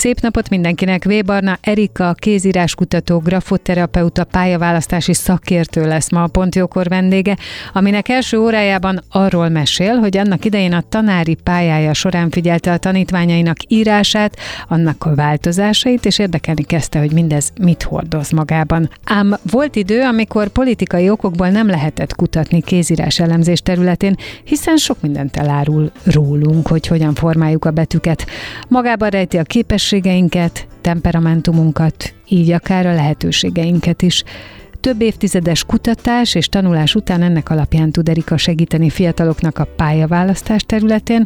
Szép napot mindenkinek! Vébarna Erika, kézíráskutató, grafoterapeuta, pályaválasztási szakértő lesz ma a Pontjókor vendége, aminek első órájában arról mesél, hogy annak idején a tanári pályája során figyelte a tanítványainak írását, annak a változásait, és érdekelni kezdte, hogy mindez mit hordoz magában. Ám volt idő, amikor politikai okokból nem lehetett kutatni kézírás elemzés területén, hiszen sok mindent elárul rólunk, hogy hogyan formáljuk a betűket. Magában rejti a képes képességeinket, temperamentumunkat, így akár a lehetőségeinket is. Több évtizedes kutatás és tanulás után ennek alapján tud Erika segíteni fiataloknak a pályaválasztás területén,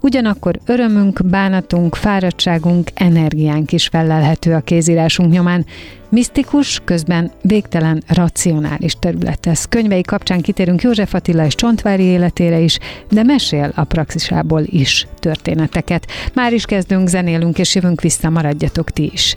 ugyanakkor örömünk, bánatunk, fáradtságunk, energiánk is felelhető a kézírásunk nyomán. Misztikus, közben végtelen racionális terület ez. Könyvei kapcsán kitérünk József Attila és Csontvári életére is, de mesél a praxisából is történeteket. Már is kezdünk, zenélünk és jövünk vissza, maradjatok ti is.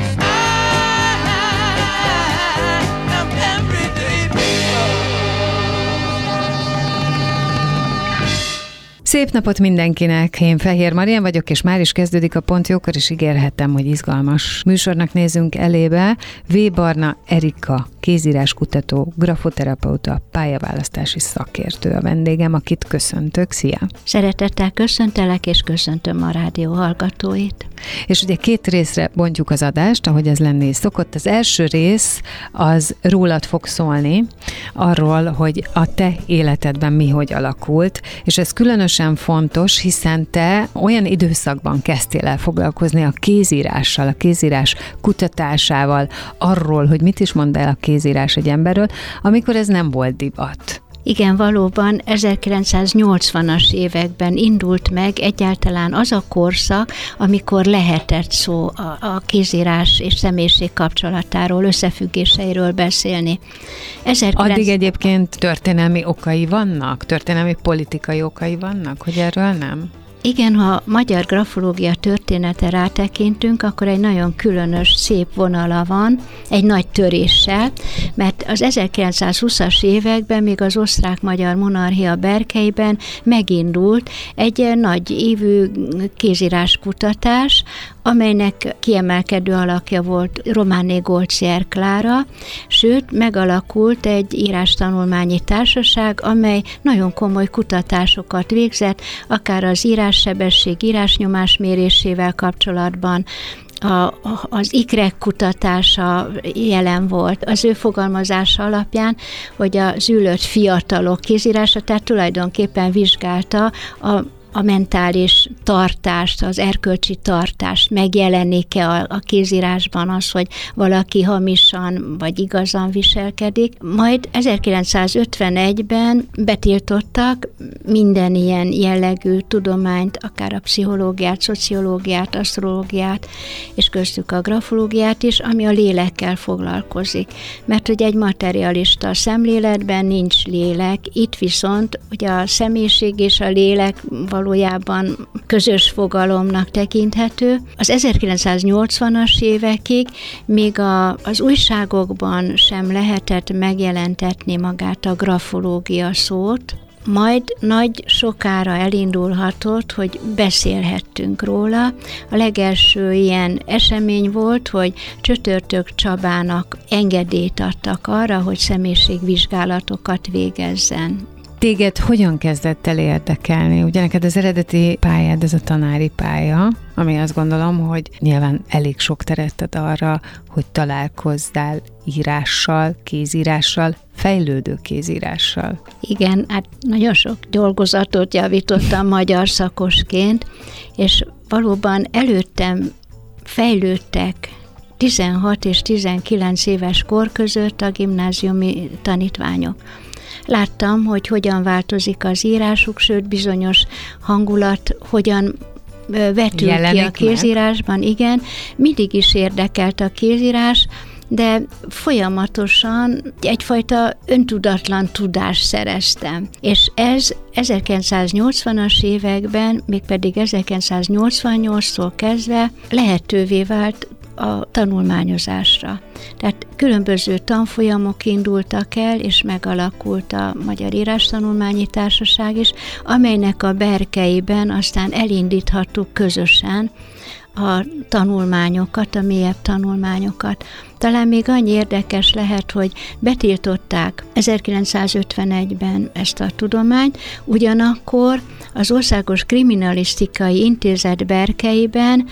Szép napot mindenkinek! Én Fehér Marian vagyok, és már is kezdődik a Pont Jókor, és ígérhetem, hogy izgalmas műsornak nézünk elébe. V. Barna Erika, kézíráskutató, grafoterapeuta, pályaválasztási szakértő a vendégem, akit köszöntök. Szia! Szeretettel köszöntelek, és köszöntöm a rádió hallgatóit. És ugye két részre bontjuk az adást, ahogy ez lenni szokott. Az első rész az rólad fog szólni, arról, hogy a te életedben mi hogy alakult, és ez különösen fontos, hiszen te olyan időszakban kezdtél el foglalkozni a kézírással, a kézírás kutatásával, arról, hogy mit is mond el a kézírás egy emberről, amikor ez nem volt divat. Igen, valóban 1980-as években indult meg egyáltalán az a korszak, amikor lehetett szó a, a kézírás és személyiség kapcsolatáról, összefüggéseiről beszélni. 19... Addig egyébként történelmi okai vannak? Történelmi politikai okai vannak, hogy erről nem? Igen, ha magyar grafológia története rátekintünk, akkor egy nagyon különös, szép vonala van, egy nagy töréssel, mert az 1920-as években, még az osztrák-magyar monarchia berkeiben megindult egy nagy évű kézírás kutatás, amelynek kiemelkedő alakja volt Románé Golcier Klára, sőt, megalakult egy írástanulmányi társaság, amely nagyon komoly kutatásokat végzett, akár az írássebesség, írásnyomás mérésével kapcsolatban, a, az ikrek kutatása jelen volt. Az ő fogalmazása alapján, hogy a zűlött fiatalok kézírása, tehát tulajdonképpen vizsgálta a a mentális tartást, az erkölcsi tartást megjelenik-e a, a kézírásban az, hogy valaki hamisan vagy igazan viselkedik. Majd 1951-ben betiltottak minden ilyen jellegű tudományt, akár a pszichológiát, szociológiát, asztrológiát, és köztük a grafológiát is, ami a lélekkel foglalkozik. Mert hogy egy materialista szemléletben nincs lélek, itt viszont ugye a személyiség és a lélek valójában közös fogalomnak tekinthető. Az 1980-as évekig még a, az újságokban sem lehetett megjelentetni magát a grafológia szót, majd nagy sokára elindulhatott, hogy beszélhettünk róla. A legelső ilyen esemény volt, hogy Csötörtök Csabának engedélyt adtak arra, hogy személyiségvizsgálatokat végezzen. Téged hogyan kezdett el érdekelni? Ugye neked az eredeti pályád, ez a tanári pálya, ami azt gondolom, hogy nyilván elég sok teret ad arra, hogy találkozzál írással, kézírással, fejlődő kézírással. Igen, hát nagyon sok dolgozatot javítottam magyar szakosként, és valóban előttem fejlődtek 16 és 19 éves kor között a gimnáziumi tanítványok. Láttam, hogy hogyan változik az írásuk, sőt bizonyos hangulat hogyan vetül Jelenik ki a kézírásban, meg? igen. Mindig is érdekelt a kézírás, de folyamatosan egyfajta öntudatlan tudást szereztem. És ez 1980-as években, mégpedig 1988-tól kezdve lehetővé vált a tanulmányozásra. Tehát különböző tanfolyamok indultak el, és megalakult a Magyar Írástanulmányi Társaság is, amelynek a berkeiben aztán elindíthattuk közösen a tanulmányokat, a mélyebb tanulmányokat. Talán még annyi érdekes lehet, hogy betiltották 1951-ben ezt a tudományt, ugyanakkor az Országos Kriminalisztikai Intézet berkeiben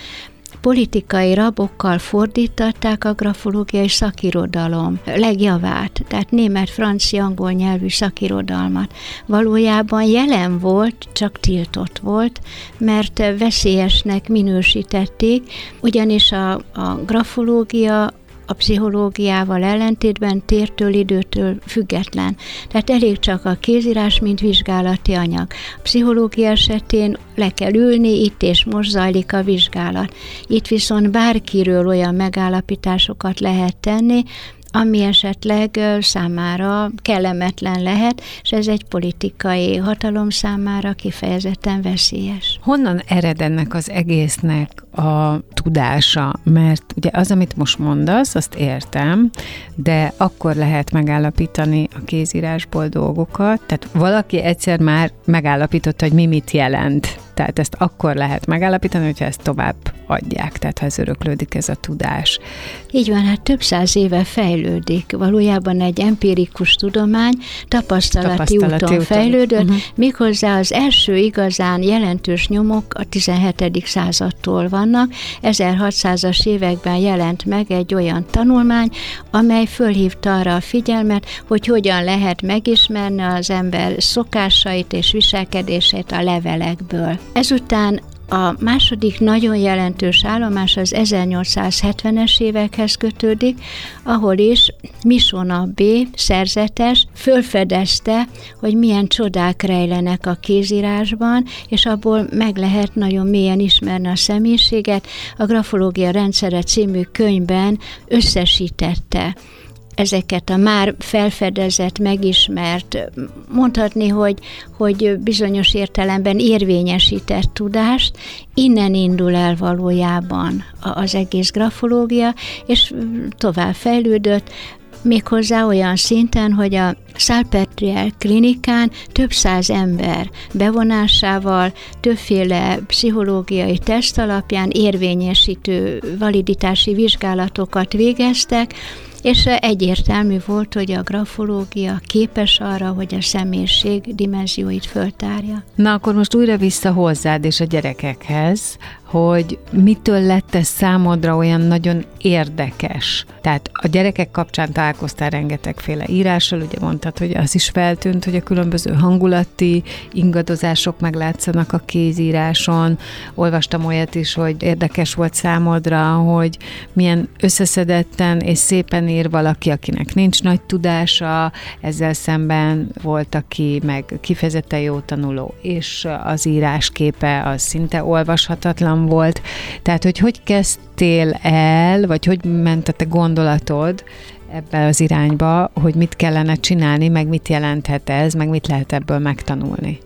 politikai rabokkal fordítatták a grafológiai szakirodalom legjavát, tehát német, francia, angol nyelvű szakirodalmat. Valójában jelen volt, csak tiltott volt, mert veszélyesnek minősítették, ugyanis a, a grafológia a pszichológiával ellentétben tértől, időtől független. Tehát elég csak a kézírás, mint vizsgálati anyag. A pszichológia esetén le kell ülni, itt és most zajlik a vizsgálat. Itt viszont bárkiről olyan megállapításokat lehet tenni, ami esetleg számára kellemetlen lehet, és ez egy politikai hatalom számára kifejezetten veszélyes. Honnan ered ennek az egésznek a tudása? Mert ugye az, amit most mondasz, azt értem, de akkor lehet megállapítani a kézírásból dolgokat, tehát valaki egyszer már megállapította, hogy mi mit jelent tehát ezt akkor lehet megállapítani, hogyha ezt tovább adják, tehát ha ez öröklődik ez a tudás. Így van, hát több száz éve fejlődik. Valójában egy empirikus tudomány tapasztalati, tapasztalati úton, úton fejlődött, uh-huh. méghozzá az első igazán jelentős nyomok a 17. századtól vannak. 1600-as években jelent meg egy olyan tanulmány, amely fölhívta arra a figyelmet, hogy hogyan lehet megismerni az ember szokásait és viselkedését a levelekből. Ezután a második nagyon jelentős állomás az 1870-es évekhez kötődik, ahol is Misona B. szerzetes fölfedezte, hogy milyen csodák rejlenek a kézírásban, és abból meg lehet nagyon mélyen ismerni a személyiséget. A Grafológia rendszere című könyvben összesítette ezeket a már felfedezett, megismert, mondhatni, hogy, hogy bizonyos értelemben érvényesített tudást, innen indul el valójában az egész grafológia, és tovább fejlődött, méghozzá olyan szinten, hogy a Szálpetriel klinikán több száz ember bevonásával, többféle pszichológiai teszt alapján érvényesítő validitási vizsgálatokat végeztek, és egyértelmű volt, hogy a grafológia képes arra, hogy a személyiség dimenzióit föltárja. Na akkor most újra vissza hozzád és a gyerekekhez, hogy mitől lett ez számodra olyan nagyon érdekes. Tehát a gyerekek kapcsán találkoztál rengetegféle írással, ugye mondtad, hogy az is feltűnt, hogy a különböző hangulati ingadozások meglátszanak a kézíráson. Olvastam olyat is, hogy érdekes volt számodra, hogy milyen összeszedetten és szépen ír valaki, akinek nincs nagy tudása, ezzel szemben volt, aki meg kifejezetten jó tanuló, és az írásképe az szinte olvashatatlan olyan volt. Tehát, hogy hogy kezdtél el, vagy hogy ment a te gondolatod ebbe az irányba, hogy mit kellene csinálni, meg mit jelenthet ez, meg mit lehet ebből megtanulni?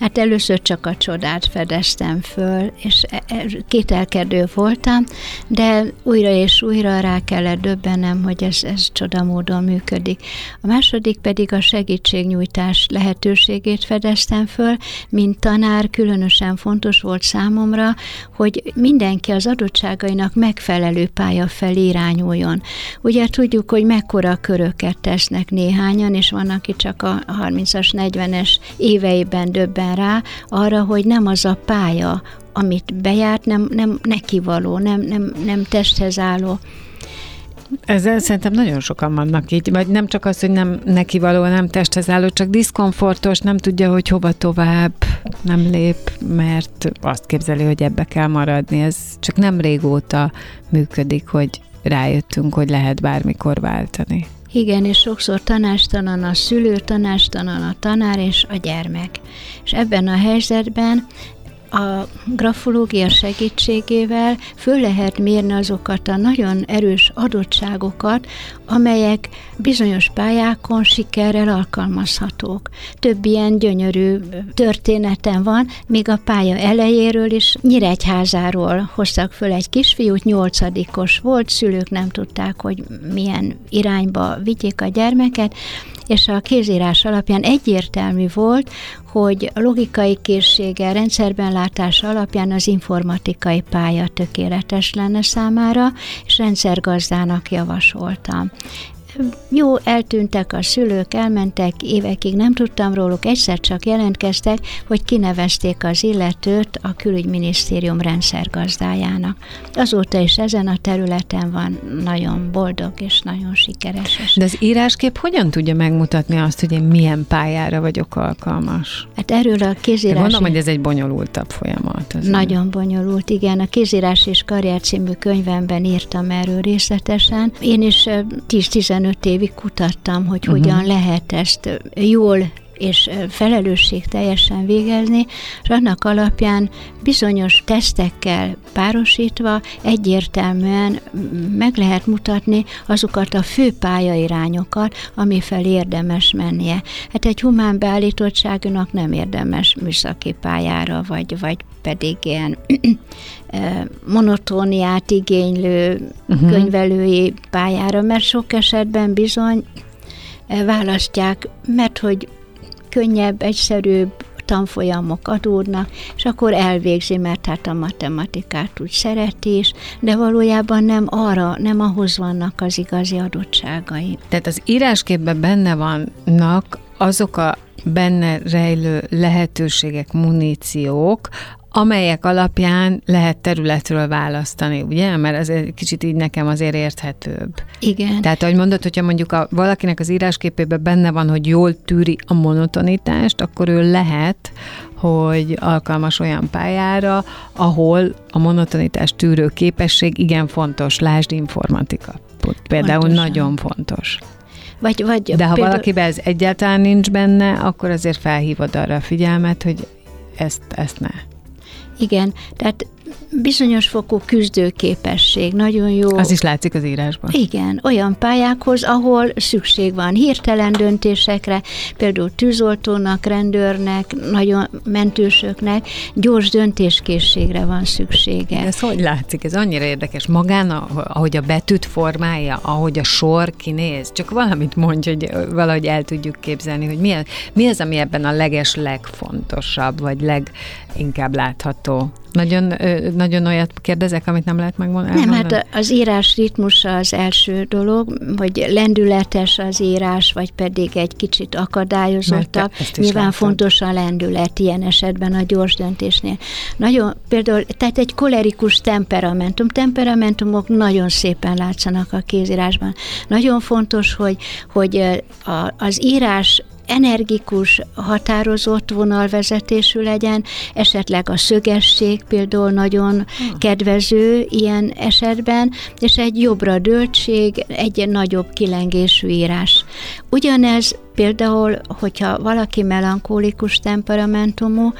Hát először csak a csodát fedeztem föl, és e, e, kételkedő voltam, de újra és újra rá kellett döbbenem, hogy ez, ez csodamódon működik. A második pedig a segítségnyújtás lehetőségét fedeztem föl, mint tanár különösen fontos volt számomra, hogy mindenki az adottságainak megfelelő pálya felé irányuljon. Ugye tudjuk, hogy mekkora köröket tesznek néhányan, és van, aki csak a 30-as, 40-es éveiben döbben rá arra, hogy nem az a pálya, amit bejárt, nem, nem neki való, nem, nem, nem testhez álló. Ezzel szerintem nagyon sokan vannak így, vagy nem csak az, hogy nem neki való, nem testhez álló, csak diszkomfortos, nem tudja, hogy hova tovább nem lép, mert azt képzeli, hogy ebbe kell maradni. Ez csak nem régóta működik, hogy rájöttünk, hogy lehet bármikor váltani. Igen, és sokszor tanástalan a szülő, tanástalan a tanár és a gyermek. És ebben a helyzetben a grafológia segítségével föl lehet mérni azokat a nagyon erős adottságokat, amelyek bizonyos pályákon sikerrel alkalmazhatók. Több ilyen gyönyörű történetem van, még a pálya elejéről is Nyíregyházáról hoztak föl egy kisfiút, nyolcadikos volt, szülők nem tudták, hogy milyen irányba vigyék a gyermeket, és a kézírás alapján egyértelmű volt, hogy a logikai készsége, rendszerben látása alapján az informatikai pálya tökéletes lenne számára, és rendszergazdának javasoltam. Jó, eltűntek a szülők, elmentek, évekig nem tudtam róluk, egyszer csak jelentkeztek, hogy kinevezték az illetőt a külügyminisztérium rendszergazdájának. Azóta is ezen a területen van nagyon boldog és nagyon sikeres. De az íráskép hogyan tudja megmutatni azt, hogy én milyen pályára vagyok alkalmas? Hát erről a kézírás... Gondolom, hogy ez egy bonyolultabb folyamat. Azért. Nagyon bonyolult, igen. A kézírás és karrier című könyvemben írtam erről részletesen. Én is 10-15 évig kutattam, hogy uh-huh. hogyan lehet ezt jól és felelősség teljesen végezni, és annak alapján bizonyos tesztekkel párosítva egyértelműen meg lehet mutatni azokat a fő pályairányokat, fel érdemes mennie. Hát egy humán beállítottságúnak nem érdemes műszaki pályára, vagy, vagy pedig ilyen monotóniát igénylő uh-huh. könyvelői pályára, mert sok esetben bizony választják, mert hogy könnyebb, egyszerűbb tanfolyamok adódnak, és akkor elvégzi, mert hát a matematikát úgy szereti is, de valójában nem arra, nem ahhoz vannak az igazi adottságai. Tehát az írásképben benne vannak azok a benne rejlő lehetőségek, muníciók, amelyek alapján lehet területről választani, ugye? Mert ez egy kicsit így nekem azért érthetőbb. Igen. Tehát, ahogy mondod, hogyha mondjuk a, valakinek az írásképében benne van, hogy jól tűri a monotonitást, akkor ő lehet, hogy alkalmas olyan pályára, ahol a monotonitás tűrő képesség igen fontos, lásd informatika. Például Pontosan. nagyon fontos. Vagy, vagy De ha például... valakiben ez egyáltalán nincs benne, akkor azért felhívod arra a figyelmet, hogy ezt, ezt ne. Igen, tehát bizonyos fokú küzdőképesség, nagyon jó. Az is látszik az írásban. Igen, olyan pályákhoz, ahol szükség van hirtelen döntésekre, például tűzoltónak, rendőrnek, nagyon mentősöknek gyors döntéskészségre van szüksége. De ez hogy látszik? Ez annyira érdekes. Magán, ahogy a betűt formálja, ahogy a sor kinéz, csak valamit mondj, hogy valahogy el tudjuk képzelni, hogy mi, az, mi az, ami ebben a leges legfontosabb, vagy leginkább látható. Nagyon, nagyon olyat kérdezek, amit nem lehet megmondani? Nem, hát az írás ritmusa az első dolog, hogy lendületes az írás, vagy pedig egy kicsit akadályozottabb. Nyilván látod. fontos a lendület ilyen esetben a gyors döntésnél. Nagyon, például, tehát egy kolerikus temperamentum, temperamentumok nagyon szépen látszanak a kézírásban. Nagyon fontos, hogy, hogy az írás energikus, határozott vonalvezetésű legyen, esetleg a szögesség például nagyon hmm. kedvező ilyen esetben, és egy jobbra döltség, egy nagyobb kilengésű írás. Ugyanez például, hogyha valaki melankólikus temperamentumú,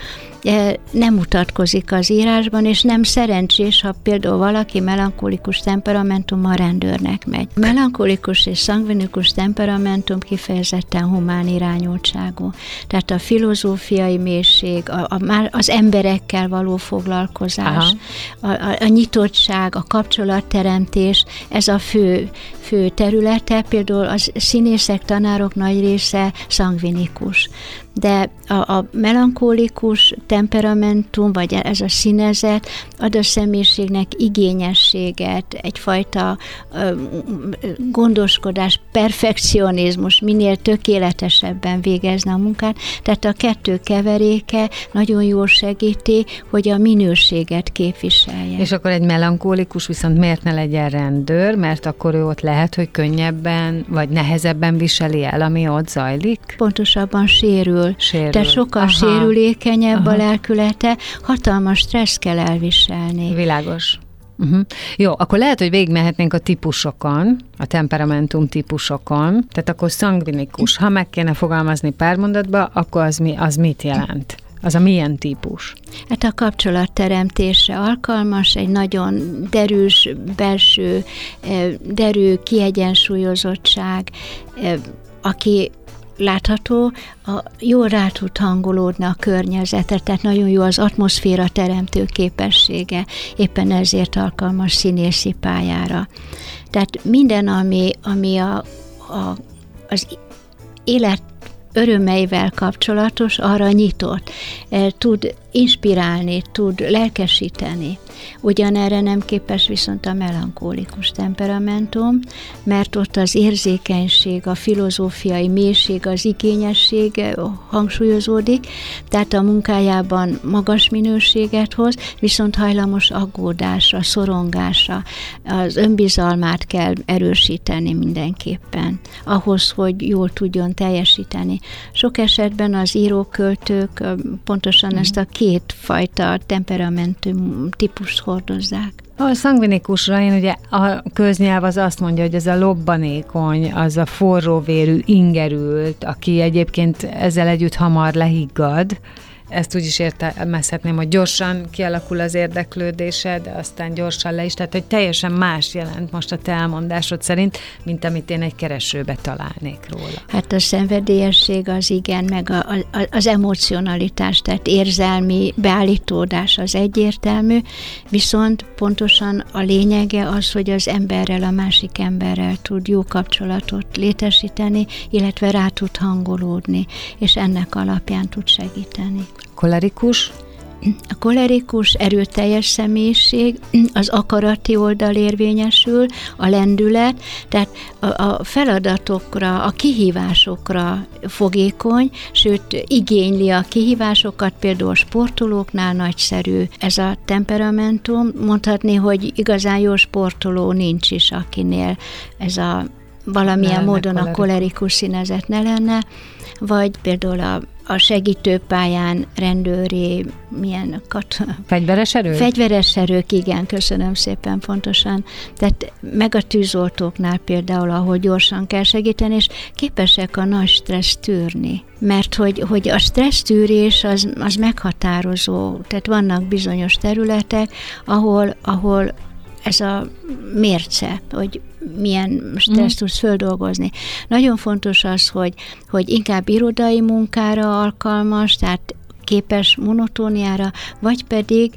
eh, nem mutatkozik az írásban, és nem szerencsés, ha például valaki melankólikus temperamentum a rendőrnek megy. Melankólikus és szangvinikus temperamentum kifejezetten humán irányultságú. Tehát a filozófiai mélység, a, a, az emberekkel való foglalkozás, a, a, a nyitottság, a kapcsolatteremtés, ez a fő, fő területe. Például a színészek, tanárok nagy része szangvinikus de a, a melankólikus temperamentum, vagy ez a színezet ad a személyiségnek igényességet, egyfajta ö, gondoskodás, perfekcionizmus, minél tökéletesebben végezne a munkát, tehát a kettő keveréke nagyon jól segíti, hogy a minőséget képviselje. És akkor egy melankólikus viszont miért ne legyen rendőr, mert akkor ő ott lehet, hogy könnyebben, vagy nehezebben viseli el, ami ott zajlik? Pontosabban sérül. Sérül. Tehát sokkal Aha. sérülékenyebb Aha. a lelkülete, hatalmas stressz kell elviselni. Világos. Uh-huh. Jó, akkor lehet, hogy végigmehetnénk a típusokon, a temperamentum típusokon. Tehát akkor szangvinikus, ha meg kéne fogalmazni pár mondatba, akkor az, mi, az mit jelent? Az a milyen típus? Hát a kapcsolatteremtésre alkalmas, egy nagyon derűs belső, eh, derű kiegyensúlyozottság, eh, aki látható, a, jól rá tud hangolódni a környezetre, tehát nagyon jó az atmoszféra teremtő képessége, éppen ezért alkalmas színészi pályára. Tehát minden, ami, ami a, a, az élet örömeivel kapcsolatos, arra nyitott, Eh, tud inspirálni, tud lelkesíteni. Ugyanerre nem képes viszont a melankólikus temperamentum, mert ott az érzékenység, a filozófiai mélység, az igényesség eh, hangsúlyozódik, tehát a munkájában magas minőséget hoz, viszont hajlamos aggódásra, szorongásra, az önbizalmát kell erősíteni mindenképpen, ahhoz, hogy jól tudjon teljesíteni. Sok esetben az íróköltők ö, pontosan ezt a két fajta temperamentum típust hordozzák. A szangvinikusra én ugye a köznyelv az azt mondja, hogy ez a lobbanékony, az a forróvérű, ingerült, aki egyébként ezzel együtt hamar lehiggad, ezt úgy is értelmezhetném, hogy gyorsan kialakul az érdeklődése, de aztán gyorsan le is, tehát hogy teljesen más jelent most a te elmondásod szerint, mint amit én egy keresőbe találnék róla. Hát a szenvedélyesség az igen, meg a, a, az emocionalitás, tehát érzelmi beállítódás az egyértelmű, viszont pontosan a lényege az, hogy az emberrel, a másik emberrel tud jó kapcsolatot létesíteni, illetve rá tud hangolódni, és ennek alapján tud segíteni. Kolerikus, A kolerikus, erőteljes személyiség, az akarati oldal érvényesül, a lendület, tehát a, a feladatokra, a kihívásokra fogékony, sőt igényli a kihívásokat, például a sportolóknál nagyszerű ez a temperamentum. Mondhatni, hogy igazán jó sportoló nincs is, akinél ez a valamilyen Ne módon a kolerikus. kolerikus színezet ne lenne, vagy például a, a segítőpályán rendőri, milyen kat, fegyveres erő? Fegyveres erők, igen, köszönöm szépen pontosan. Tehát meg a tűzoltóknál például, ahol gyorsan kell segíteni, és képesek a nagy stressz tűrni. Mert hogy, hogy a stressz tűrés az, az meghatározó, tehát vannak bizonyos területek, ahol, ahol ez a mérce, hogy milyen stressz tudsz földolgozni. Nagyon fontos az, hogy, hogy inkább irodai munkára alkalmas, tehát képes monotóniára, vagy pedig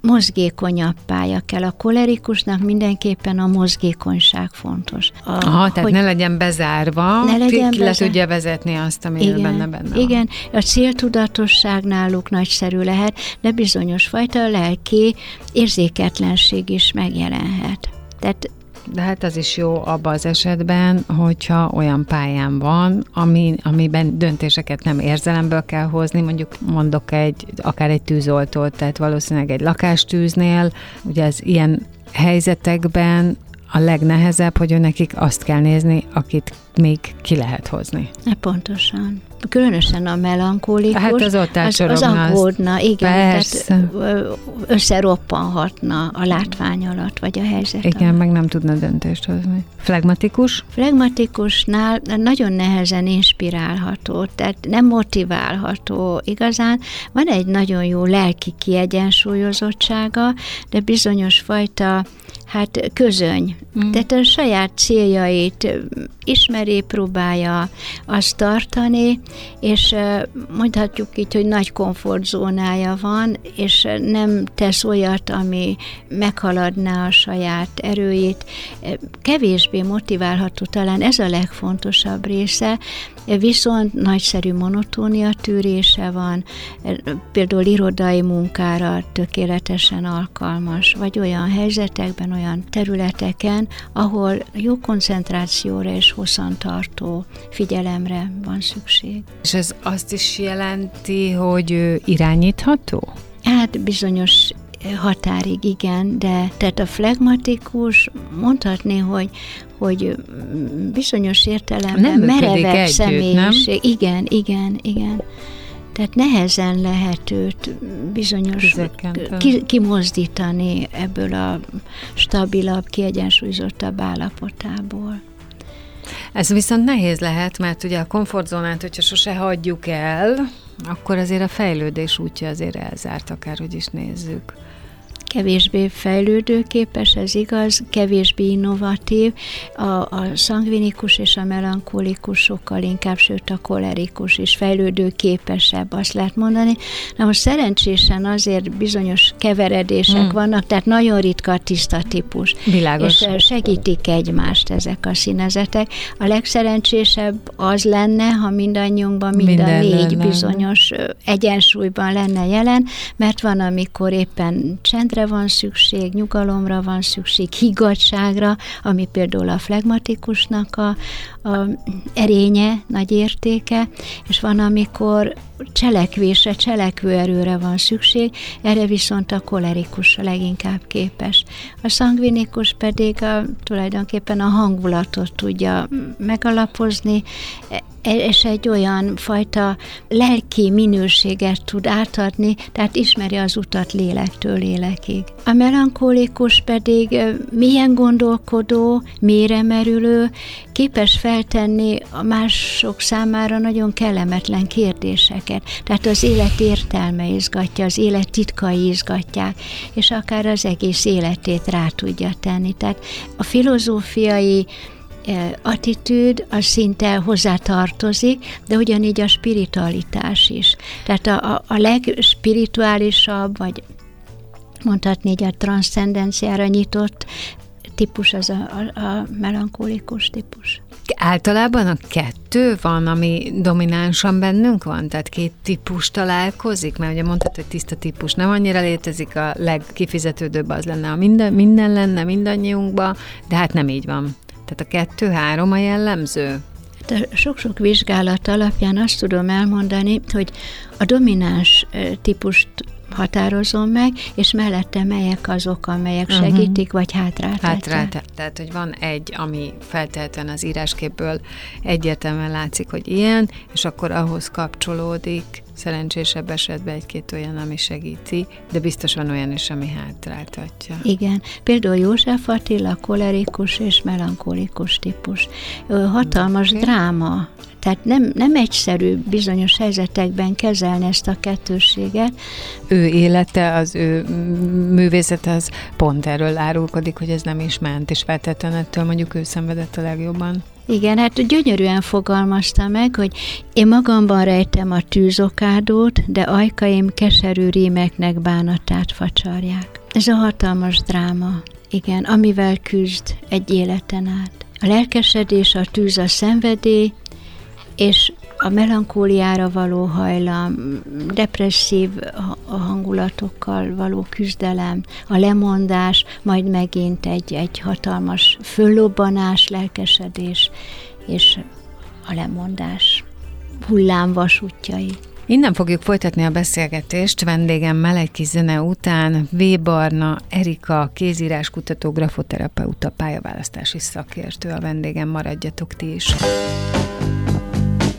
mozgékonyabb pálya kell. A kolerikusnak mindenképpen a mozgékonyság fontos. A, Aha, tehát ne legyen bezárva, Ne legyen ki, ki le bezár- tudja vezetni azt, ami benne benne van. igen, a céltudatosság náluk nagyszerű lehet, de bizonyos fajta lelki érzéketlenség is megjelenhet. Tehát De hát az is jó abban az esetben, hogyha olyan pályán van, ami, amiben döntéseket nem érzelemből kell hozni, mondjuk mondok egy, akár egy tűzoltót, tehát valószínűleg egy lakástűznél, ugye az ilyen helyzetekben a legnehezebb, hogy ő nekik azt kell nézni, akit még ki lehet hozni. ne pontosan. Különösen a melankólikus. Hát az ott az, az aggódna, igen, Persze. tehát összeroppanhatna a látvány alatt, vagy a helyzet Igen, alatt. meg nem tudna döntést hozni. Flegmatikus? Flegmatikusnál nagyon nehezen inspirálható, tehát nem motiválható igazán. Van egy nagyon jó lelki kiegyensúlyozottsága, de bizonyos fajta hát közöny. Mm. Tehát a saját céljait ismeri, próbálja azt tartani, és mondhatjuk így, hogy nagy komfortzónája van, és nem tesz olyat, ami meghaladná a saját erőit. Kevésbé motiválható, talán ez a legfontosabb része, viszont nagyszerű monotónia tűrése van, például irodai munkára tökéletesen alkalmas, vagy olyan helyzetekben, olyan területeken, ahol jó koncentrációra és hosszantartó figyelemre van szükség. És ez azt is jelenti, hogy irányítható? Hát bizonyos határig, igen, de tehát a flegmatikus mondhatni, hogy hogy bizonyos értelemben Nem merevebb együtt, személyiség. nem? Igen, igen, igen. Tehát nehezen lehet őt bizonyos ki, kimozdítani ebből a stabilabb, kiegyensúlyozottabb állapotából. Ez viszont nehéz lehet, mert ugye a komfortzónát, hogyha sose hagyjuk el, akkor azért a fejlődés útja azért elzárt, akárhogy is nézzük. Kevésbé fejlődőképes, ez igaz, kevésbé innovatív, a, a szangvinikus és a melankolikus sokkal inkább, sőt a kolerikus is fejlődőképesebb, azt lehet mondani. Na most szerencsésen azért bizonyos keveredések Hmm. vannak, tehát nagyon ritka a tiszta típus. Világos. És segítik egymást ezek a színezetek. A legszerencsésebb az lenne, ha mindannyiunkban mind Minden a négy lenne. bizonyos egyensúlyban lenne jelen, mert van, amikor éppen csendre van szükség, nyugalomra van szükség, higgadságra, ami például a flegmatikusnak a, a erénye, nagy értéke, és van, amikor cselekvésre, cselekvőerőre van szükség, erre viszont a kolerikus a leginkább képes. A szangvinikus pedig a, tulajdonképpen a hangulatot tudja megalapozni, e- és egy olyan fajta lelki minőséget tud átadni, tehát ismeri az utat lélektől lélekig. A melankolikus pedig milyen gondolkodó, mélyre merülő, képes feltenni a mások számára nagyon kellemetlen kérdéseket. Tehát az élet értelme izgatja, az élet titkai izgatják, és akár az egész életét rá tudja tenni. Tehát a filozófiai eh, attitűd az szinte hozzá tartozik, de ugyanígy a spiritualitás is. Tehát a, a, a legspirituálisabb, vagy mondhatni így a transzcendenciára nyitott típus az a, a, a melankolikus típus. Általában a kettő van, ami dominánsan bennünk van? Tehát két típus találkozik? Mert ugye mondtad, hogy tiszta típus nem annyira létezik, a legkifizetődőbb az lenne, ha minden, minden lenne mindannyiunkban, de hát nem így van. Tehát a kettő-három a jellemző? Hát a sok-sok vizsgálat alapján azt tudom elmondani, hogy a domináns típust határozom meg, és mellette melyek azok, amelyek Mhm. segítik, vagy hátráltatják. Hátrát, tehát, hogy van egy, ami feltétlenül az írásképből egyértelműen látszik, hogy ilyen, és akkor ahhoz kapcsolódik szerencsésebb esetben egy-két olyan, ami segíti, de biztos van olyan is, ami hátráltatja. Igen. Például József Attila kolerikus és melankolikus típus. Hatalmas okay. dráma. Tehát nem, nem egyszerű bizonyos helyzetekben kezelni ezt a kettőséget. Ő élete, az ő művészete, az pont erről árulkodik, hogy ez nem is ment, és feltétlenül ettől mondjuk ő szenvedett a legjobban. Igen, hát gyönyörűen fogalmazta meg, hogy én magamban rejtem a tűzokádót, de ajkaim keserű rímeknek bánatát facsarják. Ez a hatalmas dráma, igen, amivel küzd egy életen át. A lelkesedés, a tűz, a szenvedély, és a melankóliára való hajlam, depresszív hangulatokkal való küzdelem, a lemondás, majd megint egy, egy hatalmas föllobbanás, lelkesedés, és a lemondás hullámvasútjai. Innen fogjuk folytatni a beszélgetést vendégemmel egy kis zene után. V. Barna Erika, kézírás kutató, grafoterapeuta, pályaválasztási szakértő a vendégem, maradjatok ti is.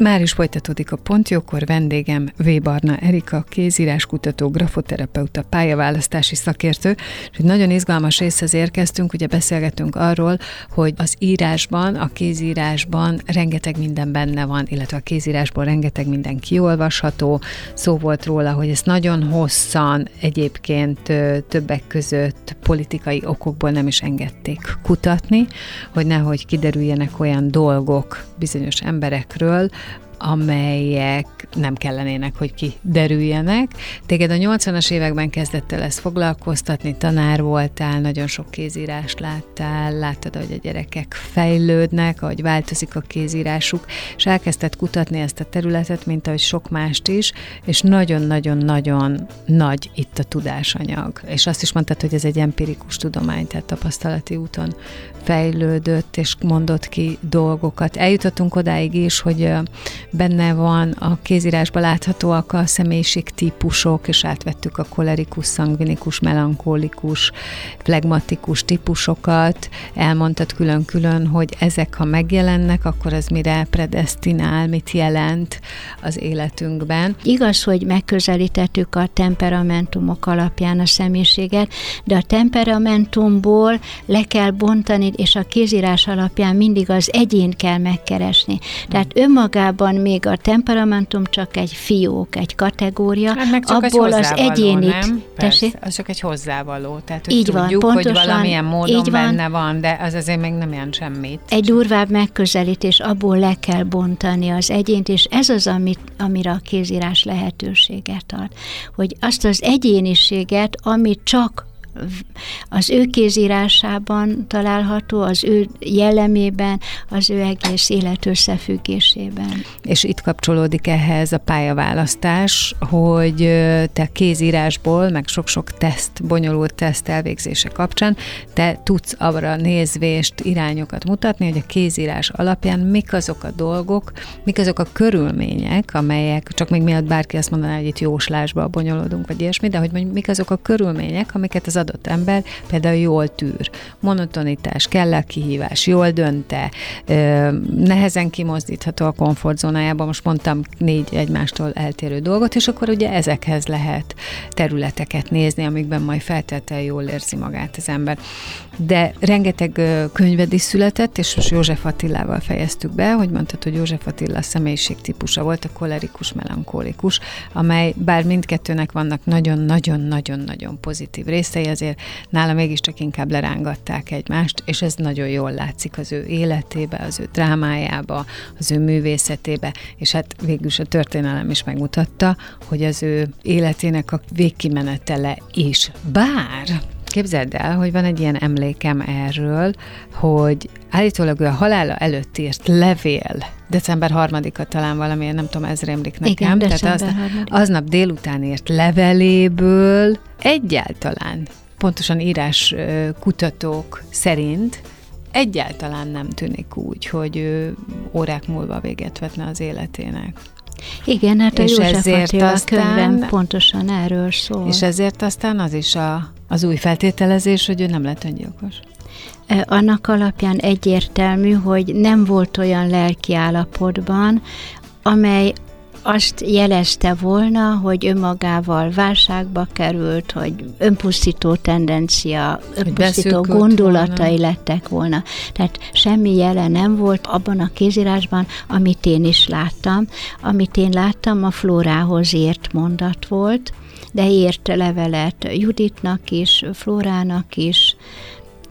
Már is folytatódik a Pontjókor, vendégem V. Barna Erika, kézíráskutató, grafoterapeuta, pályaválasztási szakértő, és egy nagyon izgalmas részhez érkeztünk, ugye beszélgetünk arról, hogy az írásban, a kézírásban rengeteg minden benne van, illetve a kézírásból rengeteg minden kiolvasható. Szó volt róla, hogy ezt nagyon hosszan egyébként többek között politikai okokból nem is engedték kutatni, hogy nehogy kiderüljenek olyan dolgok bizonyos emberekről, amelyek nem kellenének, hogy kiderüljenek. Téged a 80-as években kezdett el ezt foglalkoztatni, tanár voltál, nagyon sok kézírást láttál, láttad, hogy a gyerekek fejlődnek, ahogy változik a kézírásuk, és elkezdted kutatni ezt a területet, mint ahogy sok mást is, és nagyon-nagyon-nagyon nagy itt a tudásanyag. És azt is mondtad, hogy ez egy empirikus tudomány, tehát tapasztalati úton fejlődött, és mondott ki dolgokat. Eljutottunk odáig is, hogy benne van a kézírásban láthatóak a típusok, és átvettük a kolerikus, szangvinikus, melankolikus, flegmatikus típusokat. Elmondtad külön-külön, hogy ezek, ha megjelennek, akkor az mire predestinál, mit jelent az életünkben. Igaz, hogy megközelítettük a temperamentumok alapján a személyiséget, de a temperamentumból le kell bontani, és a kézírás alapján mindig az egyén kell megkeresni. Tehát önmagában még a temperamentum csak egy fiók, egy kategória, hát meg csak abból az egyénit... Nem? Persze, az csak egy hozzávaló. Tehát, hogy így tudjuk, van, pontosan, hogy valamilyen módon így van. benne van, de az azért még nem jelent semmit. Egy durvább megközelítés, abból le kell bontani az egyént, és ez az, amit, amire a kézírás lehetőséget ad. Hogy azt az egyéniséget, amit csak az ő kézírásában található, az ő jellemében, az ő egész élet összefüggésében. És itt kapcsolódik ehhez a pályaválasztás, hogy te kézírásból, meg sok-sok teszt, bonyolult teszt elvégzése kapcsán, te tudsz arra nézvést, irányokat mutatni, hogy a kézírás alapján mik azok a dolgok, mik azok a körülmények, amelyek, csak még miatt bárki azt mondaná, hogy itt jóslásba bonyolódunk, vagy ilyesmi, de hogy mik azok a körülmények, amiket az adott ember például jól tűr. Monotonitás, kell a kihívás, jól dönte, nehezen kimozdítható a komfortzónájában, most mondtam négy egymástól eltérő dolgot, és akkor ugye ezekhez lehet területeket nézni, amikben majd feltétlenül jól érzi magát az ember. De rengeteg könyved is született, és most József Attilával fejeztük be, hogy mondtad, hogy József Attila típusa volt, a kolerikus, melankolikus, amely bár mindkettőnek vannak nagyon-nagyon-nagyon-nagyon pozitív részei, azért nála mégiscsak inkább lerángatták egymást, és ez nagyon jól látszik az ő életébe, az ő drámájába, az ő művészetébe, és hát végül a történelem is megmutatta, hogy az ő életének a végkimenetele is. Bár Képzeld el, hogy van egy ilyen emlékem erről, hogy állítólag ő a halála előtt írt levél, december harmadika talán valamiért, nem tudom, ez rémlik nekem. Igen, Tehát az, aznap délután írt leveléből egyáltalán, pontosan írás kutatók szerint egyáltalán nem tűnik úgy, hogy ő órák múlva véget vetne az életének. Igen, hát a és József ezért Attila aztán, könyvem pontosan erről szól. És ezért aztán az is a, az új feltételezés, hogy ő nem lett öngyilkos. Annak alapján egyértelmű, hogy nem volt olyan lelki állapotban, amely azt jelezte volna, hogy önmagával válságba került, hogy önpusztító tendencia, önpusztító gondolatai volna. lettek volna. Tehát semmi jele nem volt abban a kézírásban, amit én is láttam. Amit én láttam, a Flórához ért mondat volt, de írt levelet Juditnak is, Flórának is,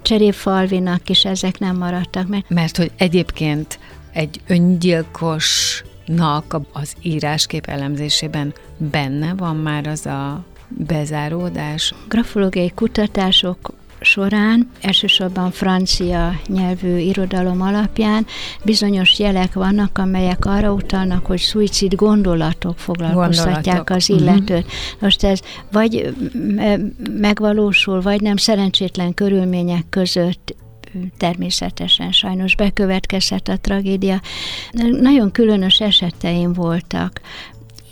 Cserépfalvinak is, ezek nem maradtak meg. Mert hogy egyébként egy öngyilkos nak az íráskép elemzésében benne van már az a bezáródás? Grafológiai kutatások során, elsősorban francia nyelvű irodalom alapján bizonyos jelek vannak, amelyek arra utalnak, hogy szuicid gondolatok foglalkoztatják gondolatok. az mhm. illetőt. Uh-huh. Most ez vagy megvalósul, vagy nem szerencsétlen körülmények között természetesen sajnos bekövetkezhet a tragédia. Nagyon különös eseteim voltak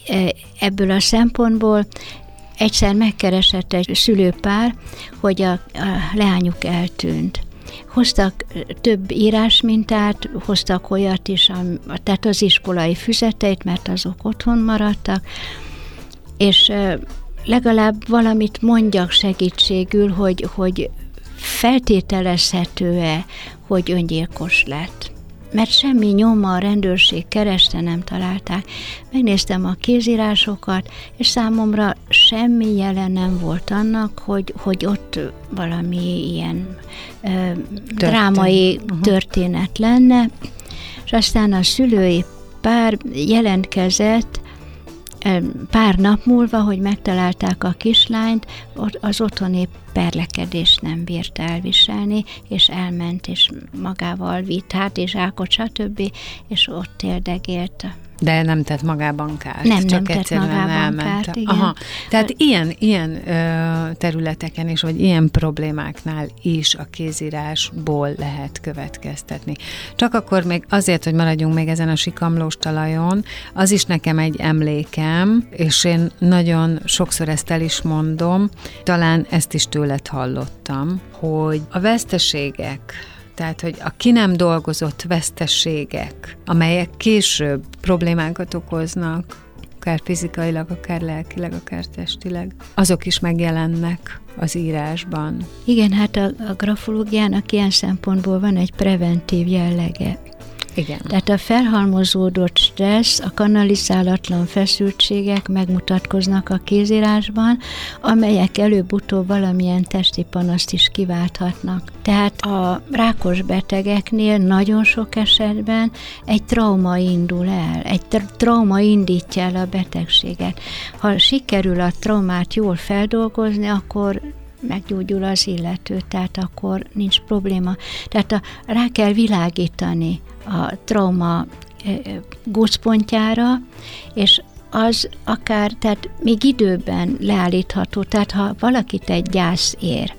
e, ebből a szempontból. Egyszer megkeresett egy szülőpár, hogy a, a leányuk eltűnt hoztak több írásmintát, hoztak olyat is, tehát az iskolai füzeteit, mert azok otthon maradtak, és legalább valamit mondjak segítségül, hogy, hogy feltételezhető-e, hogy öngyilkos lett? Mert semmi nyoma a rendőrség kereste nem találták. Megnéztem a kézírásokat, és számomra semmi jele nem volt annak, hogy, hogy ott valami ilyen ö, drámai uh-huh. történet lenne. És aztán a szülői pár jelentkezett, pár nap múlva, hogy megtalálták a kislányt, az otthoni perlekedést nem bírta elviselni, és elment, és magával vitt hát és ákot, stb., és ott érdegélt de nem tett magában kárt. Nem, csak nem tett magában elment. kárt, igen. Aha. Tehát ilyen, ilyen ö, területeken is, vagy ilyen problémáknál is a kézírásból lehet következtetni. Csak akkor még azért, hogy maradjunk még ezen a sikamlós talajon, az is nekem egy emlékem, és én nagyon sokszor ezt el is mondom, talán ezt is tőled hallottam, hogy a veszteségek, tehát, hogy a ki nem dolgozott veszteségek, amelyek később problémákat okoznak, akár fizikailag, akár lelkileg, akár testileg, azok is megjelennek az írásban. Igen, hát a, a grafológiának ilyen szempontból van egy preventív jellege. Igen. Tehát a felhalmozódott stressz, a kanalizálatlan feszültségek megmutatkoznak a kézírásban, amelyek előbb-utóbb valamilyen testi panaszt is kiválthatnak. Tehát a rákos betegeknél nagyon sok esetben egy trauma indul el, egy trauma indítja el a betegséget. Ha sikerül a traumát jól feldolgozni, akkor meggyógyul az illető, tehát akkor nincs probléma. Tehát a, rá kell világítani a trauma gócpontjára, és az akár, tehát még időben leállítható, tehát ha valakit egy gyász ér,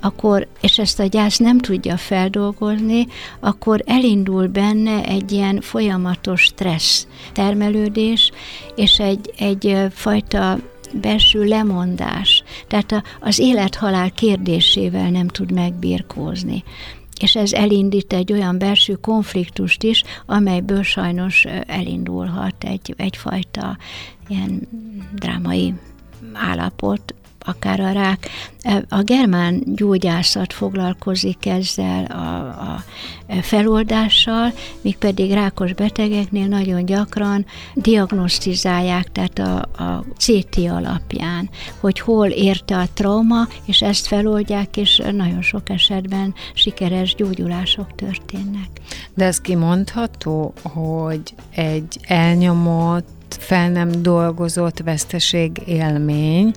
akkor, és ezt a gyász nem tudja feldolgozni, akkor elindul benne egy ilyen folyamatos stressz termelődés, és egy, egy fajta belső lemondás, tehát a, az élethalál kérdésével nem tud megbírkózni. És ez elindít egy olyan belső konfliktust is, amelyből sajnos elindulhat egy, egyfajta ilyen drámai állapot, akár a rák. A germán gyógyászat foglalkozik ezzel a, a feloldással, míg pedig rákos betegeknél nagyon gyakran diagnosztizálják, tehát a, a CT alapján, hogy hol érte a trauma, és ezt feloldják, és nagyon sok esetben sikeres gyógyulások történnek. De ez kimondható, hogy egy elnyomott, fel nem dolgozott veszteség élmény,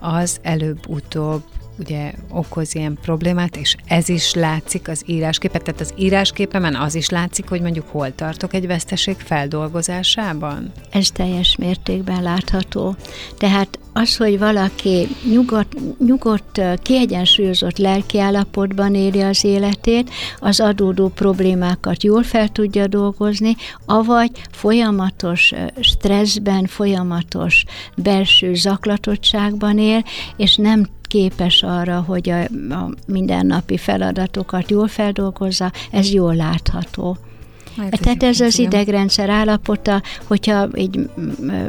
az előbb-utóbb ugye okoz ilyen problémát, és ez is látszik az írásképen, tehát az írásképemen az is látszik, hogy mondjuk hol tartok egy veszteség feldolgozásában? Ez teljes mértékben látható. Tehát az, hogy valaki nyugodt, nyugodt kiegyensúlyozott lelkiállapotban éli az életét, az adódó problémákat jól fel tudja dolgozni, avagy folyamatos stresszben, folyamatos belső zaklatottságban él, és nem képes arra, hogy a, a mindennapi feladatokat jól feldolgozza, ez jól látható. Hát Tehát ez az idegrendszer állapota, hogyha egy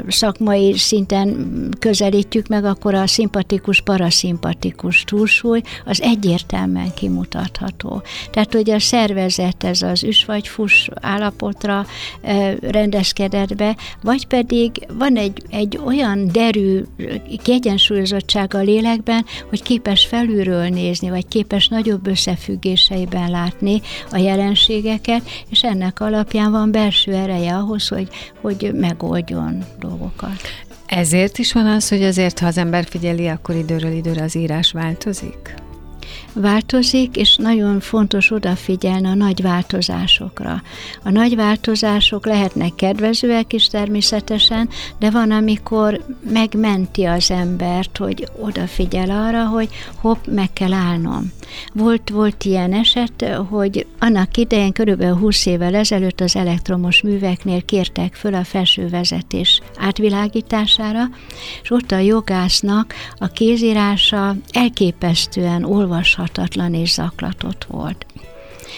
szakmai szinten közelítjük meg, akkor a szimpatikus, paraszimpatikus túlsúly az egyértelműen kimutatható. Tehát, hogy a szervezet ez az üs vagy fus állapotra rendezkedett be, vagy pedig van egy, egy olyan derű kiegyensúlyozottság a lélekben, hogy képes felülről nézni, vagy képes nagyobb összefüggéseiben látni a jelenségeket, és ennek alapján van belső ereje ahhoz, hogy, hogy megoldjon dolgokat. Ezért is van az, hogy azért, ha az ember figyeli, akkor időről időre az írás változik? Változik, és nagyon fontos odafigyelni a nagy változásokra. A nagy változások lehetnek kedvezőek is természetesen, de van, amikor megmenti az embert, hogy odafigyel arra, hogy hopp, meg kell állnom. Volt, volt ilyen eset, hogy annak idején körülbelül 20 évvel ezelőtt az elektromos műveknél kértek föl a felsővezetés átvilágítására, és ott a jogásznak a kézírása elképesztően olvasható olvashatatlan és zaklatott volt.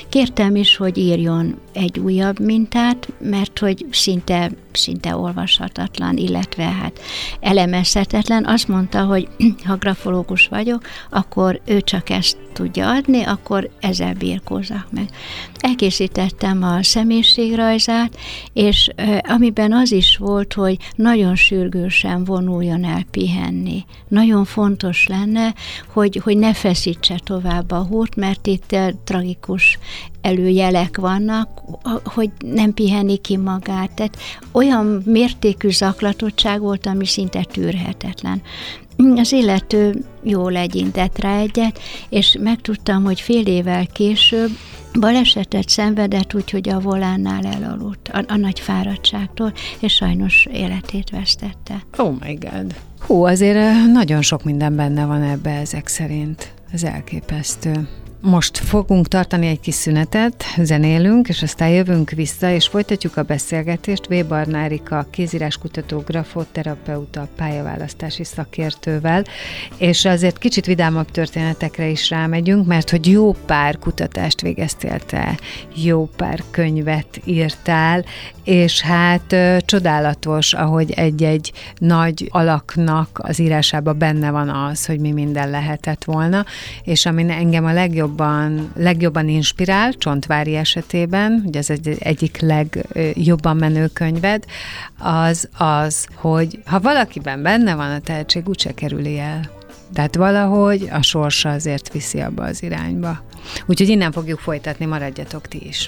Kértem is, hogy írjon egy újabb mintát, mert hogy szinte, szinte olvashatatlan, illetve hát elemezhetetlen. Azt mondta, hogy ha grafológus vagyok, akkor ő csak ezt tudja adni, akkor ezzel birkózzak meg. Elkészítettem a személyiségrajzát, és amiben az is volt, hogy nagyon sürgősen vonuljon el pihenni. Nagyon fontos lenne, hogy, hogy ne feszítse tovább a húrt, mert itt tragikus előjelek vannak, hogy nem piheni ki magát. Tehát olyan mértékű zaklatottság volt, ami szinte tűrhetetlen. Az illető jól legyintett rá egyet, és megtudtam, hogy fél évvel később balesetet szenvedett, úgyhogy a volánnál elaludt, a, a nagy fáradtságtól, és sajnos életét vesztette. Oh my god. Hú, azért nagyon sok minden benne van ebbe ezek szerint. Ez elképesztő. Most fogunk tartani egy kis szünetet, zenélünk, és aztán jövünk vissza, és folytatjuk a beszélgetést V. Barnárika, kézíráskutató, grafoterapeuta, pályaválasztási szakértővel, és azért kicsit vidámabb történetekre is rámegyünk, mert hogy jó pár kutatást végeztél te, jó pár könyvet írtál, és hát csodálatos, ahogy egy-egy nagy alaknak az írásában benne van az, hogy mi minden lehetett volna, és ami engem a legjobb legjobban, legjobban inspirál, Csontvári esetében, ugye ez egy egyik legjobban menő könyved, az az, hogy ha valakiben benne van a tehetség, úgyse kerüli el. Tehát valahogy a sorsa azért viszi abba az irányba. Úgyhogy innen fogjuk folytatni, maradjatok ti is.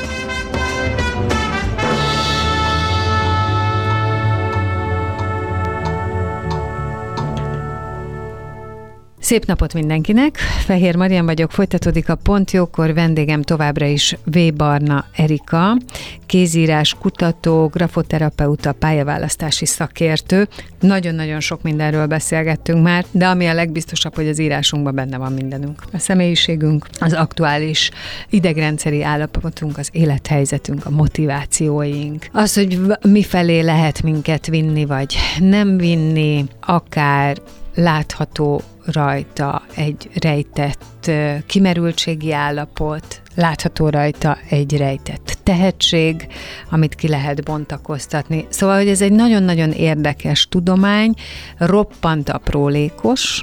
Szép napot mindenkinek! Fehér Marian vagyok, folytatódik a Pont Jókor, vendégem továbbra is V. Barna Erika, kézírás kutató, grafoterapeuta, pályaválasztási szakértő. Nagyon-nagyon sok mindenről beszélgettünk már, de ami a legbiztosabb, hogy az írásunkban benne van mindenünk. A személyiségünk, az aktuális idegrendszeri állapotunk, az élethelyzetünk, a motivációink, az, hogy mifelé lehet minket vinni, vagy nem vinni, akár látható rajta egy rejtett kimerültségi állapot, látható rajta egy rejtett tehetség, amit ki lehet bontakoztatni. Szóval, hogy ez egy nagyon-nagyon érdekes tudomány, roppant aprólékos,